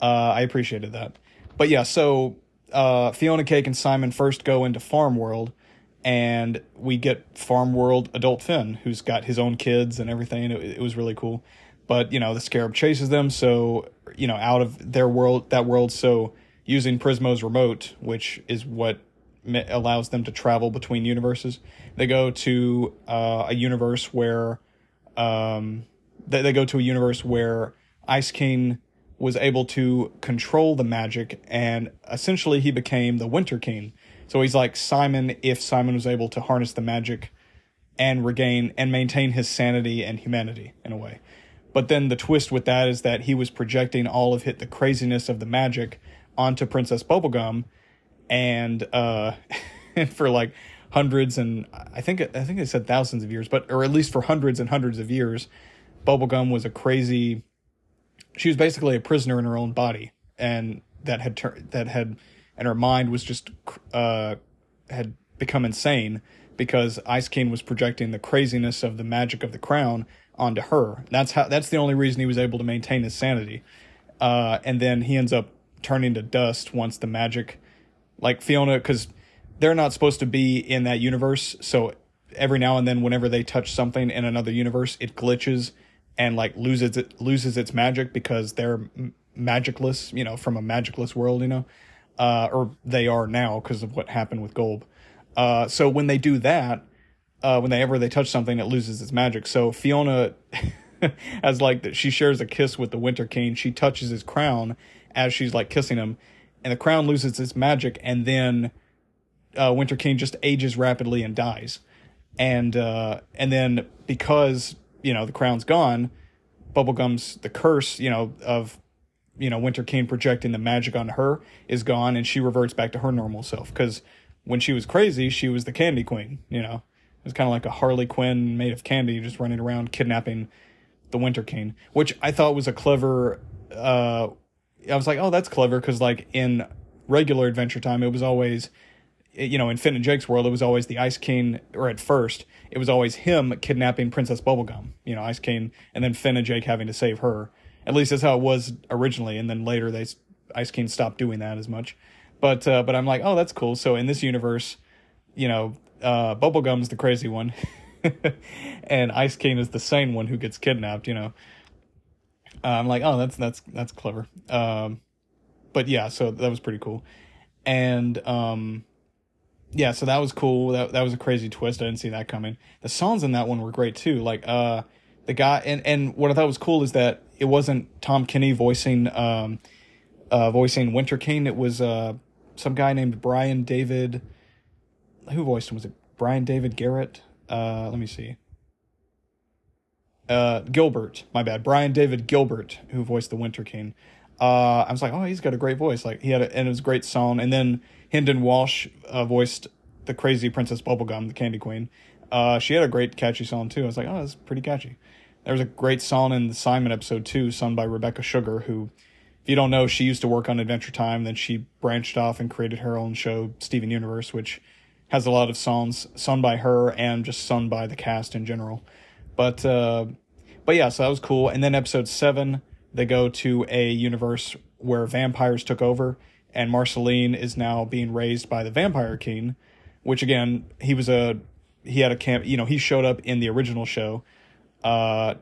uh, I appreciated that but yeah, so uh, Fionna Cake and Simon first go into Farm World, and we get Farm World Adult Finn, who's got his own kids and everything. It, it was really cool. But you know, the Scarab chases them, so you know, out of their world, that world. So using Prismo's remote, which is what allows them to travel between universes, they go to uh, a universe where um, they, they go to a universe where Ice King was able to control the magic and essentially he became the Winter King. So he's like Simon if Simon was able to harness the magic and regain and maintain his sanity and humanity in a way. But then the twist with that is that he was projecting all of hit the craziness of the magic onto Princess Bubblegum, and uh, for like hundreds and I think I think they said thousands of years, but or at least for hundreds and hundreds of years, Bubblegum was a crazy. She was basically a prisoner in her own body, and that had turned that had, and her mind was just uh, had become insane because Ice King was projecting the craziness of the magic of the crown onto her. That's how. That's the only reason he was able to maintain his sanity. Uh, and then he ends up turning to dust once the magic, like Fionna, because they're not supposed to be in that universe. So every now and then, whenever they touch something in another universe, it glitches and like loses it loses its magic because they're magicless. You know, from a magicless world. You know, uh, or they are now because of what happened with Golb. Uh, so when they do that, uh, whenever they touch something, it loses its magic. So Fionna, as like that, she shares a kiss with the Winter King. She touches his crown as she's like kissing him, and the crown loses its magic, and then uh, Winter King just ages rapidly and dies. And uh, and then because you know the crown's gone, Bubblegum's the curse you know of you know Winter King projecting the magic on her is gone, and she reverts back to her normal self because when she was crazy, she was the Candy Queen. You know, it was kind of like a Harley Quinn made of candy, just running around kidnapping the Winter King, which I thought was a clever. Uh, I was like, oh, that's clever because like in regular Adventure Time, it was always, you know, in Finn and Jake's world, it was always the Ice King, or at first, it was always him kidnapping Princess Bubblegum. You know, Ice King, and then Finn and Jake having to save her. At least that's how it was originally, and then later they Ice King stopped doing that as much. But uh, but I'm like, oh, that's cool. So in this universe, you know, uh, Bubblegum's the crazy one, and Ice King is the sane one who gets kidnapped. You know, uh, I'm like, oh, that's that's that's clever. Um, but yeah, so that was pretty cool, and um, yeah, so that was cool. That that was a crazy twist. I didn't see that coming. The songs in that one were great too. Like uh, the guy, and and what I thought was cool is that it wasn't Tom Kenny voicing um, uh, voicing Winter King. It was uh some guy named Brian David. Who voiced him? Was it Brian David Garrett? Uh, let me see. Uh, Gilbert, my bad. Brian David Gilbert, who voiced the Winter King. Uh, I was like, oh, he's got a great voice. Like he had, a, and it was a great song. And then Hynden Walch uh, voiced the crazy Princess Bubblegum, the Candy Queen. Uh, she had a great catchy song too. I was like, oh, that's pretty catchy. There was a great song in the Simon episode too, sung by Rebecca Sugar, who if you don't know, she used to work on Adventure Time. Then she branched off and created her own show, Steven Universe, which has a lot of songs sung by her and just sung by the cast in general. But uh, but yeah, so that was cool. And then episode seven, they go to a universe where vampires took over, and Marceline is now being raised by the Vampire King, which again, he was a he had a camp. You know, he showed up in the original show. Uh,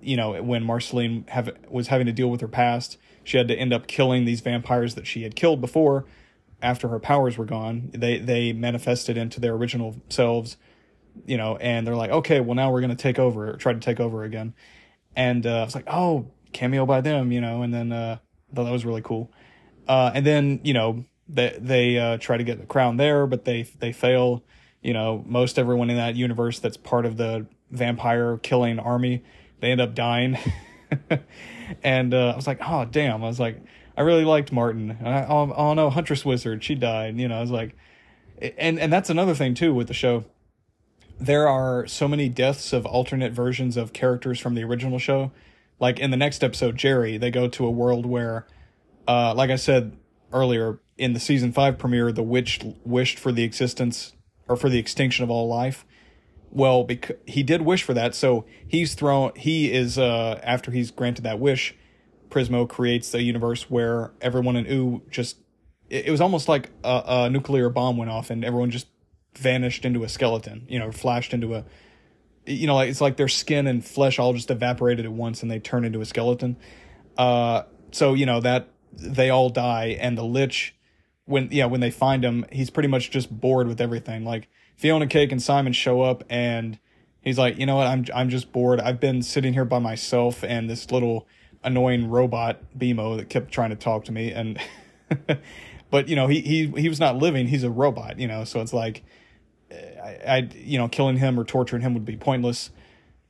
you know, when Marceline have was having to deal with her past, she had to end up killing these vampires that she had killed before after her powers were gone they they manifested into their original selves you know and they're like okay well now we're to take over try to take over again and uh, i was like oh cameo by them you know and then uh that was really cool uh and then you know they they uh try to get the crown there but they they fail you know most everyone in that universe that's part of the vampire killing army they end up dying and uh, I was like, oh damn! I was like, I really liked Martin. And I, oh, oh no, Huntress Wizard, she died. You know, I was like, and and that's another thing too with the show. There are so many deaths of alternate versions of characters from the original show. Like in the next episode, Jerry, they go to a world where, uh, like I said earlier, in the season five premiere, the Lich wished for the existence or for the extinction of all life well, because he did wish for that, so he's thrown. He is uh after he's granted that wish, Prismo creates a universe where everyone in Ooo just. It, it was almost like a, a nuclear bomb went off and everyone just vanished into a skeleton. You know, flashed into a. You know, like it's like their skin and flesh all just evaporated at once and they turn into a skeleton. Uh, so you know that they all die and the lich, when yeah when they find him, he's pretty much just bored with everything. Like Fionna Cake and Simon show up and he's like, you know what, I'm I'm just bored. I've been sitting here by myself and this little annoying robot BMO that kept trying to talk to me and but you know, he he he was not living, he's a robot, you know, so it's like I, I you know, killing him or torturing him would be pointless.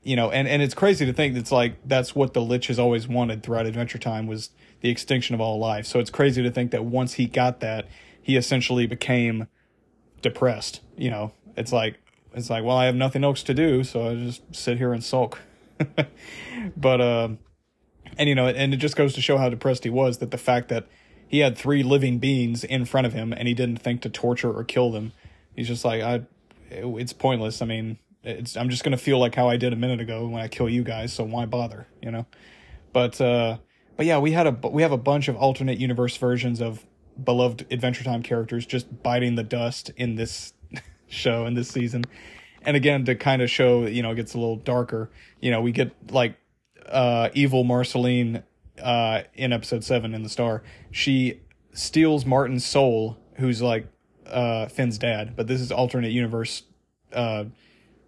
you know, and and it's crazy to think that's like that's what the Lich has always wanted throughout Adventure Time was the extinction of all life. So it's crazy to think that once he got that, he essentially became depressed. You know, it's like it's like, well, I have nothing else to do, so I just sit here and sulk. but uh, and you know, and it just goes to show how depressed he was that the fact that he had three living beings in front of him and he didn't think to torture or kill them. He's just like, I, it's pointless. I mean, it's I'm just gonna feel like how I did a minute ago when I kill you guys. So why bother? You know. But uh, but yeah, we had a we have a bunch of alternate universe versions of beloved Adventure Time characters just biting the dust in this show in this season. And again, to kind of show, you know, it gets a little darker. You know, we get like uh, evil Marceline uh, in episode seven in the Star. She steals Martin's soul, who's like uh, Finn's dad, but this is alternate universe uh,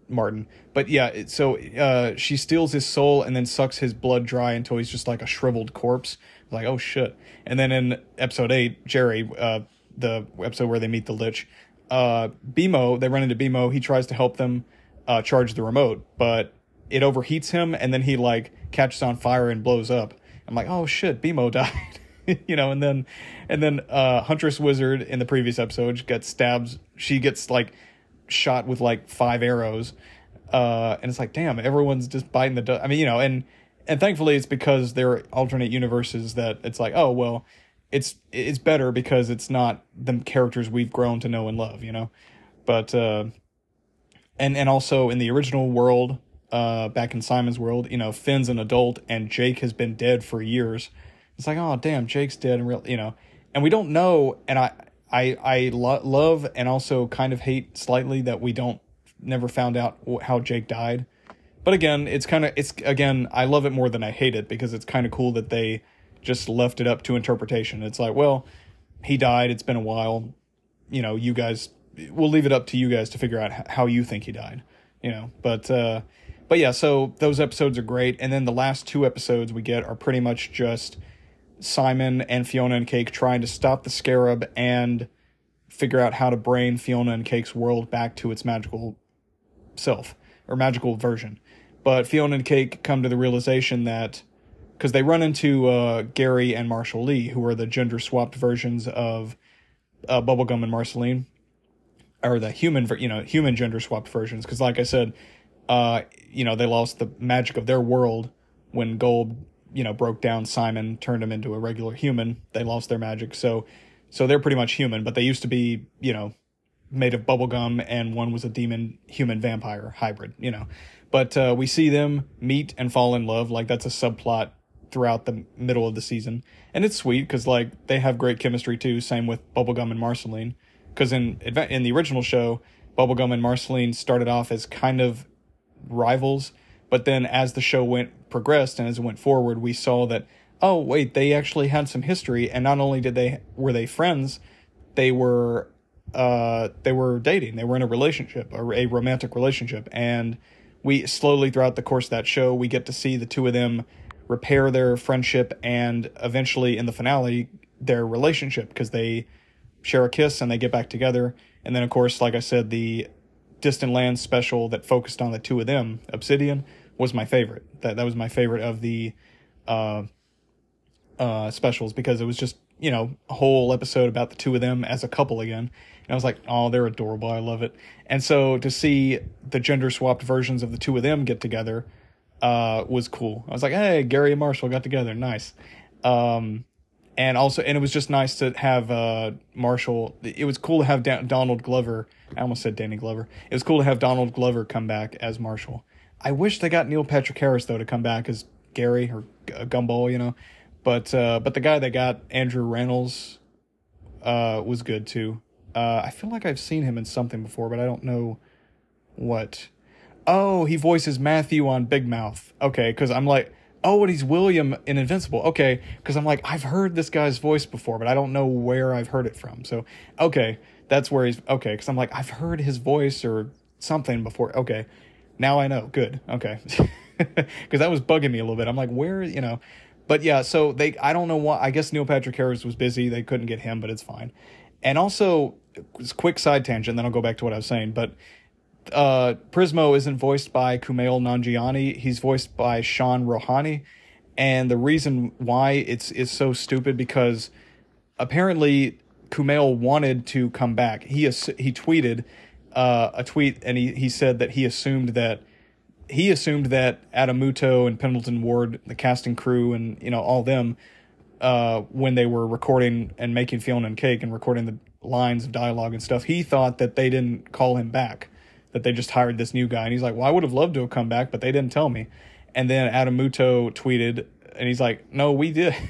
Martin. But yeah, so uh, she steals his soul and then sucks his blood dry until he's just like a shriveled corpse. Like, oh shit. And then in episode eight, Jerry, uh, the episode where they meet the Lich, uh, BMO, they run into BMO. He tries to help them uh, charge the remote, but it overheats him and then he like catches on fire and blows up. I'm like, oh shit, BMO died. you know, and then and then uh Huntress Wizard in the previous episode gets stabs she gets like shot with like five arrows. Uh and it's like, damn, everyone's just biting the dust. I mean, you know, and and thankfully it's because there are alternate universes that it's like, oh well, it's it's better because it's not the characters we've grown to know and love, you know. But uh, and and also in the original world, uh, back in Simon's world, you know, Finn's an adult and Jake has been dead for years. It's like, oh damn, Jake's dead, and real, you know, and we don't know. And I I I lo- love and also kind of hate slightly that we don't never found out how Jake died. But again, it's kind of it's again I love it more than I hate it because it's kind of cool that they just left it up to interpretation. It's like, well, he died. It's been a while. You know, you guys, we'll leave it up to you guys to figure out how you think he died. You know, but uh, but yeah. So those episodes are great, and then the last two episodes we get are pretty much just Simon and Fionna and Cake trying to stop the Scarab and figure out how to bring Fionna and Cake's world back to its magical self or magical version. But Fiona and Cake come to the realization that because they run into uh, Gary and Marshall Lee, who are the gender swapped versions of uh, Bubblegum and Marceline, or the human, you know, human gender swapped versions. Because, like I said, uh, you know, they lost the magic of their world when Golb, you know, broke down Simon, turned him into a regular human. They lost their magic, so so they're pretty much human. But they used to be, you know, made of bubblegum, and one was a demon human vampire hybrid, you know. But uh, we see them meet and fall in love. Like that's a subplot throughout the middle of the season. And it's sweet because like they have great chemistry too. Same with Bubblegum and Marceline. Because in in the original show, Bubblegum and Marceline started off as kind of rivals, but then as the show went progressed and as it went forward, we saw that oh wait, they actually had some history, and not only did they were they friends, they were uh they were dating, they were in a relationship, or a romantic relationship, and we slowly throughout the course of that show we get to see the two of them repair their friendship and eventually in the finale their relationship because they share a kiss and they get back together. And then of course, like I said, the Distant Lands special that focused on the two of them, Obsidian, was my favorite. That that was my favorite of the uh, uh, specials because it was just you know a whole episode about the two of them as a couple again. And I was like, oh, they're adorable. I love it. And so to see the gender swapped versions of the two of them get together uh, was cool. I was like, hey, Gary and Marshall got together, nice. Um, and also, and it was just nice to have uh, Marshall. It was cool to have da- Donald Glover. I almost said Danny Glover. It was cool to have Donald Glover come back as Marshall. I wish they got Neil Patrick Harris though to come back as Gary or G- Gumball, you know. But uh, but the guy that got Andrew Rannells uh, was good too. Uh, I feel like I've seen him in something before, but I don't know what. Oh, he voices Matthew on Big Mouth. Okay, because I'm like, oh, and he's William in Invincible. Okay, because I'm like, I've heard this guy's voice before, but I don't know where I've heard it from. So, okay, that's where he's. Okay, because I'm like, I've heard his voice or something before. Okay, now I know. Good. Okay, because that was bugging me a little bit. I'm like, where, you know. But yeah, so they, I don't know why. I guess Neil Patrick Harris was busy. They couldn't get him, but it's fine. And also, quick side tangent, then I'll go back to what I was saying. But uh, Prismo isn't voiced by Kumail Nanjiani. He's voiced by Sean Rohani, and the reason why it's it's so stupid because apparently Kumail wanted to come back. He he tweeted uh, a tweet and he he said that he assumed that he assumed that Adam Muto and Pendleton Ward, the casting crew, and you know all them, uh, when they were recording and making Fiona and Cake and recording the lines of dialogue and stuff, he thought that they didn't call him back, that they just hired this new guy. And he's like, "Well, I would have loved to have come back, but they didn't tell me." And then Adam Muto tweeted, and he's like, "No, we did."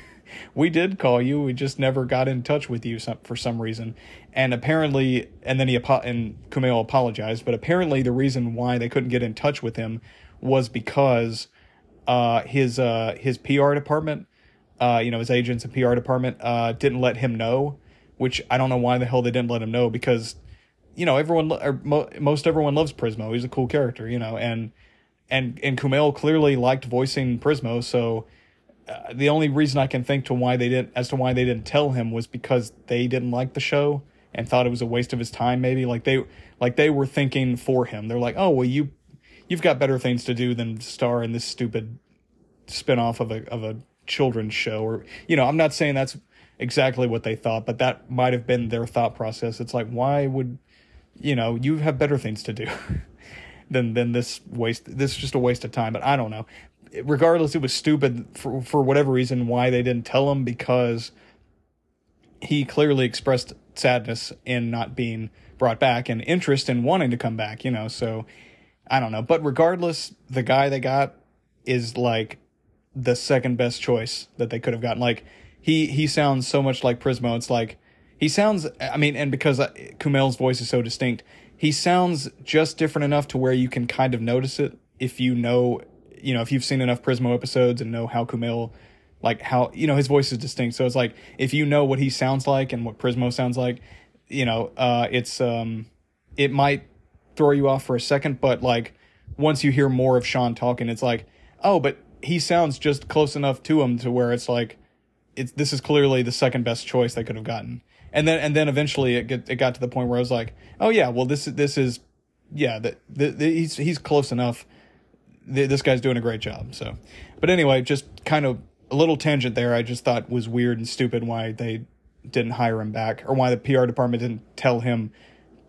we did call you. We just never got in touch with you some, for some reason. And apparently, and then he and Kumail apologized. But apparently, the reason why they couldn't get in touch with him was because uh, his uh, his PR department, uh, you know, his agents and PR department uh, didn't let him know. Which I don't know why the hell they didn't let him know because, you know, everyone or mo- most everyone loves Prismo. He's a cool character, you know, and and and Kumail clearly liked voicing Prismo, so uh, the only reason I can think to why they didn't as to why they didn't tell him was because they didn't like the show and thought it was a waste of his time maybe. Like they like they were thinking for him. They're like oh well you you've got better things to do than star in this stupid spin-off of a of a children's show or you know I'm not saying that's exactly what they thought but that might have been their thought process. It's like why would you know you have better things to do than than this waste this is just a waste of time but I don't know regardless, it was stupid for for whatever reason why they didn't tell him because he clearly expressed sadness in not being brought back and interest in wanting to come back. You know, so I don't know. But regardless, the guy they got is like the second best choice that they could have gotten. Like he he sounds so much like Prismo. It's like he sounds. I mean, and because uh, Kumail's voice is so distinct, he sounds just different enough to where you can kind of notice it if you know you know, if you've seen enough Prismo episodes and know how Kumail, like how, you know, his voice is distinct. So it's like, if you know what he sounds like and what Prismo sounds like, you know, uh, it's, um, it might throw you off for a second, but like, once you hear more of Sean talking, it's like, oh, but he sounds just close enough to him to where it's like, it's, this is clearly the second best choice they could have gotten. And then, and then eventually it get, it got to the point where I was like, oh yeah, well, this, this is, yeah, that he's, he's close enough th- this guy's doing a great job. So, but anyway, just kind of a little tangent there. I just thought was weird and stupid why they didn't hire him back, or why the PR department didn't tell him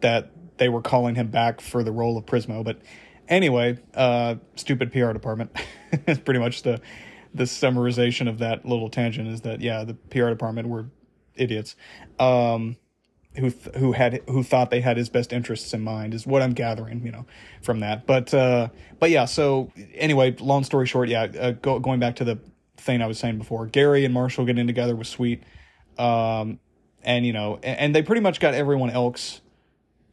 that they were calling him back for the role of Prismo. But anyway, uh, stupid PR department. is pretty much the the summarization of that little tangent. Is that yeah, the PR department were idiots. Um, who th- who had who thought they had his best interests in mind is what I'm gathering, you know, from that. But uh, but yeah. So anyway, long story short, yeah. Uh, go, going back to the thing I was saying before, Gary and Marshall getting together was sweet, um, and you know, and, and they pretty much got everyone else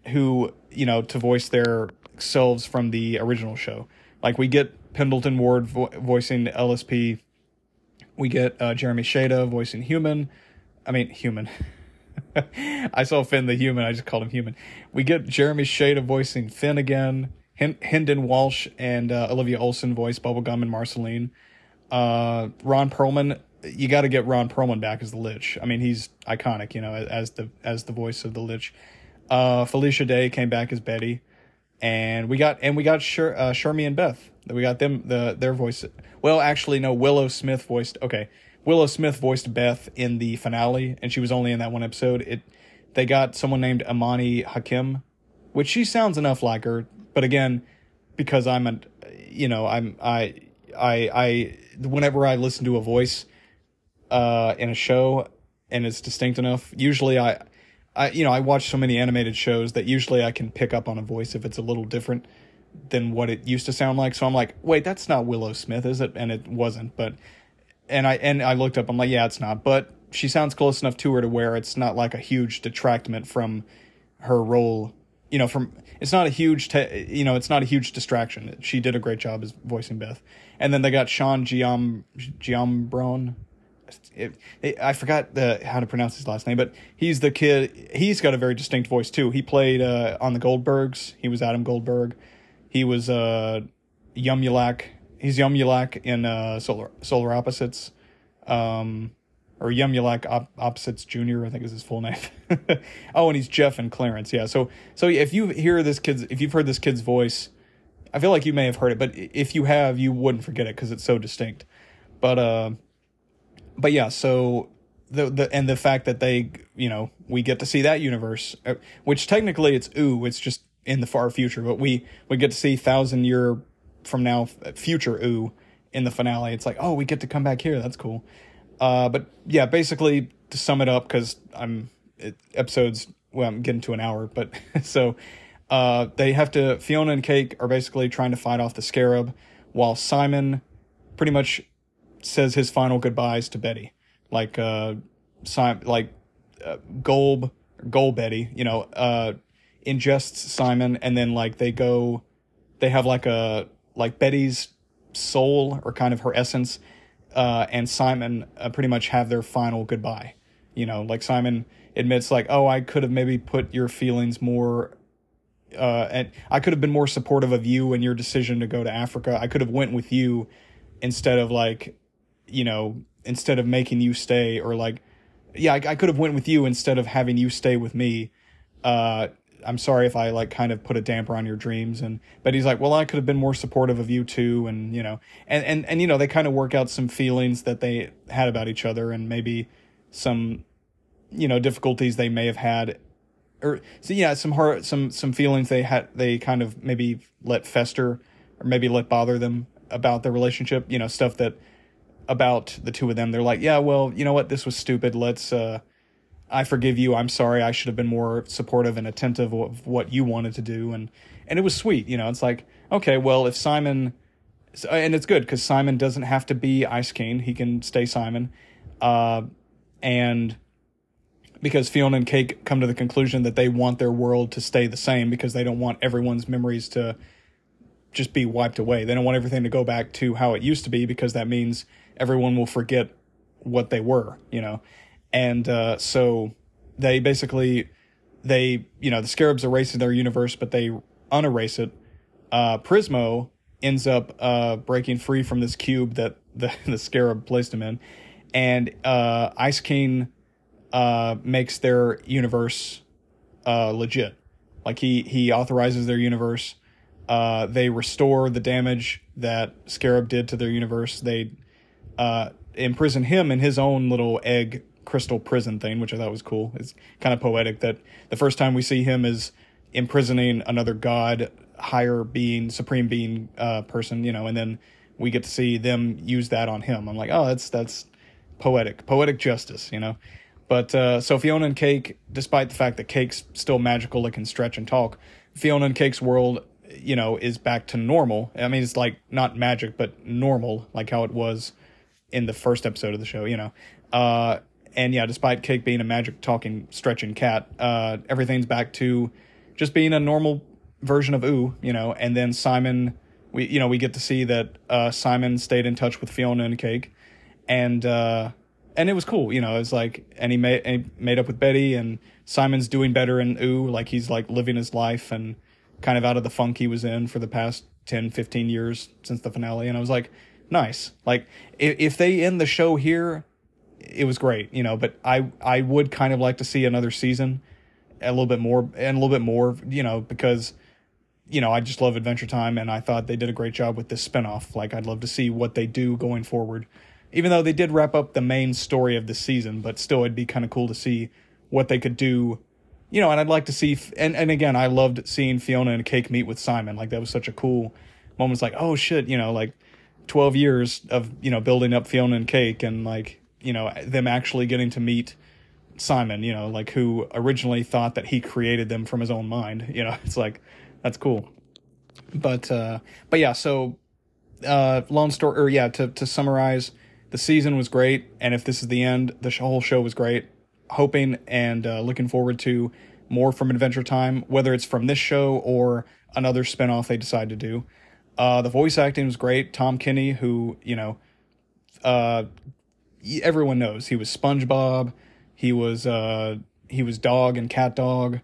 who you know to voice their selves from the original show. Like we get Pendleton Ward vo- voicing LSP, we get uh, Jeremy Shada voicing Human. I mean, Human. I saw Finn the human. I just called him human. We get Jeremy Shada voicing Finn again. Hynden Walch and uh, Olivia Olson voice Bubblegum and Marceline. Uh, Ron Perlman, you got to get Ron Perlman back as the Lich. I mean, he's iconic, you know, as the as the voice of the Lich. Uh, Felicia Day came back as Betty, and we got and we got Sher, uh, Shermie and Beth. We got them the their voice. Well, actually, no. Willow Smith voiced. Okay, Willow Smith voiced Beth in the finale, and she was only in that one episode. It they got someone named Amani Hakim, which she sounds enough like her, but again, because I'm a, you know, I'm I I I whenever I listen to a voice, uh, in a show and it's distinct enough, usually I. I, you know, I watch so many animated shows that usually I can pick up on a voice if it's a little different than what it used to sound like. So I'm like, wait, that's not Willow Smith, is it? And it wasn't. But and I and I looked up. I'm like, yeah, it's not. But she sounds close enough to her to where it's not like a huge detractment from her role. You know, from it's not a huge, te- you know, it's not a huge distraction. She did a great job as voicing Beth. And then they got Sean Giam Giambrone. It, it, I forgot the, how to pronounce his last name, but he's the kid. He's got a very distinct voice too. He played uh, on the Goldbergs. He was Adam Goldberg. He was uh, Yumyulack he's Yumyulack in uh, Solar Solar Opposites. Um, or Yumulak Op- Opposites Jr. I think is his full name. oh, and he's Jeff and Clarence. Yeah. So so if you hear this kid's if you've heard this kid's voice, I feel like you may have heard it, but if you have, you wouldn't forget it because it's so distinct. But uh, but yeah. So the the and the fact that they you know we get to see that universe, uh, which technically it's Ooo, it's just in the far future, but we we get to see thousand year from now future Ooo in the finale. It's like oh, we get to come back here. That's cool. Uh, but yeah, basically to sum it up, because I'm it, episodes. Well, I'm getting to an hour, but so uh, they have to. Fionna and Cake are basically trying to fight off the Scarab, while Simon pretty much says his final goodbyes to Betty, like uh, Simon, like uh, Golb, Golb Betty, you know, uh, ingests Simon, and then like they go, they have like a like Betty's soul or kind of her essence uh, and Simon uh, pretty much have their final goodbye. You know, like Simon admits, like, oh, I could have maybe put your feelings more, uh, and I could have been more supportive of you and your decision to go to Africa. I could have went with you instead of like, you know, instead of making you stay or like, yeah, I, I could have went with you instead of having you stay with me. Uh, I'm sorry if I like kind of put a damper on your dreams and but he's like, well, I could have been more supportive of you too and you know, and and and you know, they kind of work out some feelings that they had about each other and maybe some you know, difficulties they may have had or so yeah, some hard some some feelings they had they kind of maybe let fester or maybe let bother them about their relationship, you know, stuff that about the two of them. They're like, yeah, well, you know what, this was stupid. Let's uh I forgive you. I'm sorry. I should have been more supportive and attentive of what you wanted to do. And, and it was sweet. You know, it's like, okay, well, if Simon, and it's good because Simon doesn't have to be Ice King. He can stay Simon. Uh, and because Fionna and Cake come to the conclusion that they want their world to stay the same because they don't want everyone's memories to just be wiped away. They don't want everything to go back to how it used to be because that means everyone will forget what they were, you know and uh, so they basically they you know the scarabs erase their universe but they unerase it. Uh, prismo ends up uh, breaking free from this cube that the, the scarab placed him in. And uh, ice king uh, makes their universe uh, legit. Like he he authorizes their universe. Uh, they restore the damage that scarab did to their universe. They uh, imprison him in his own little egg crystal prison thing, which I thought was cool. It's kind of poetic that the first time we see him is imprisoning another god, higher being, supreme being uh, person, you know, and then we get to see them use that on him. I'm like, oh, that's that's poetic, poetic justice, you know. But uh, so Fionna and Cake, despite the fact that Cake's still magical, it can stretch and talk, Fionna and Cake's world, you know, is back to normal. I mean, it's like not magic, but normal, like how it was in the first episode of the show, you know. Uh, and yeah, despite Cake being a magic talking stretching cat, uh, everything's back to just being a normal version of Ooo, you know. And then Simon, we you know we get to see that uh, Simon stayed in touch with Fionna and Cake, and uh, and it was cool, you know. It was like and he made he made up with Betty, and Simon's doing better in Ooo, like he's like living his life and kind of out of the funk he was in for the past 10, 15 years since the finale. And I was like, nice. Like if, if they end the show here it was great, you know, but I I would kind of like to see another season, a little bit more and a little bit more, you know, because you know, I just love Adventure Time and I thought they did a great job with this spinoff. Like I'd love to see what they do going forward. Even though they did wrap up the main story of the season, but still it'd be kind of cool to see what they could do. You know, and I'd like to see and and again, I loved seeing Fionna and Cake meet with Simon. Like that was such a cool moment. It's like, "Oh shit, you know, like 12 years of, you know, building up Fionna and Cake and like you know them actually getting to meet Simon, you know, like who originally thought that he created them from his own mind. You know, it's like that's cool. But uh but yeah, so uh long story or yeah, to to summarize, the season was great and if this is the end, the whole show was great. Hoping and uh, looking forward to more from Adventure Time, whether it's from this show or another spinoff they decide to do. Uh, the voice acting was great. Tom Kenny, who, you know, uh, everyone knows he was SpongeBob. He was uh, he was Dog and CatDog.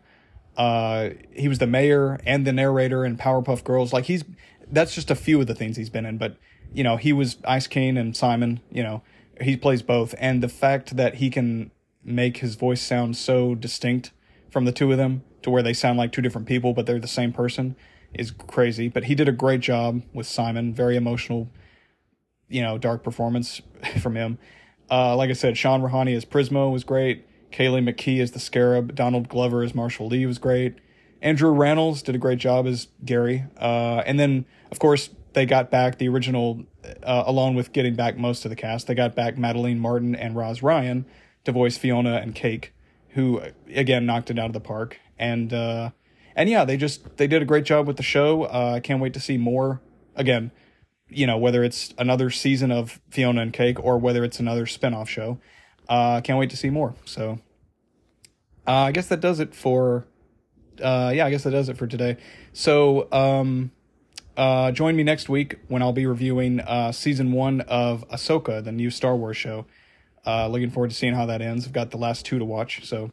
Uh, he was the mayor and the narrator in Powerpuff Girls. Like he's that's just a few of the things he's been in, but you know he was Ice King and Simon. You know, He plays both, and the fact that he can make his voice sound so distinct from the two of them to where they sound like two different people, but they're the same person is crazy. But he did a great job with Simon. Very emotional, you know, dark performance from him. Uh, like I said, Sean Rohani as Prismo was great. Kayleigh McKee as the Scarab. Donald Glover as Marshall Lee was great. Andrew Rannells did a great job as Gary. Uh, and then, of course, they got back the original, uh, along with getting back most of the cast, they got back Madeleine Martin and Roz Ryan to voice Fionna and Cake, who, again, knocked it out of the park. And, uh, and yeah, they just, they did a great job with the show. Uh, I can't wait to see more. Again, you know, whether it's another season of Fionna and Cake or whether it's another spinoff show. Uh, can't wait to see more. So, uh, I guess that does it for, uh, yeah, I guess that does it for today. So, um, uh, join me next week when I'll be reviewing uh, season one of Ahsoka, the new Star Wars show. Uh, looking forward to seeing how that ends. I've got the last two to watch. So,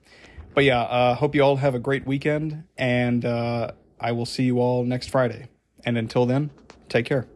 but yeah, uh, hope you all have a great weekend, and uh, I will see you all next Friday. And until then, take care.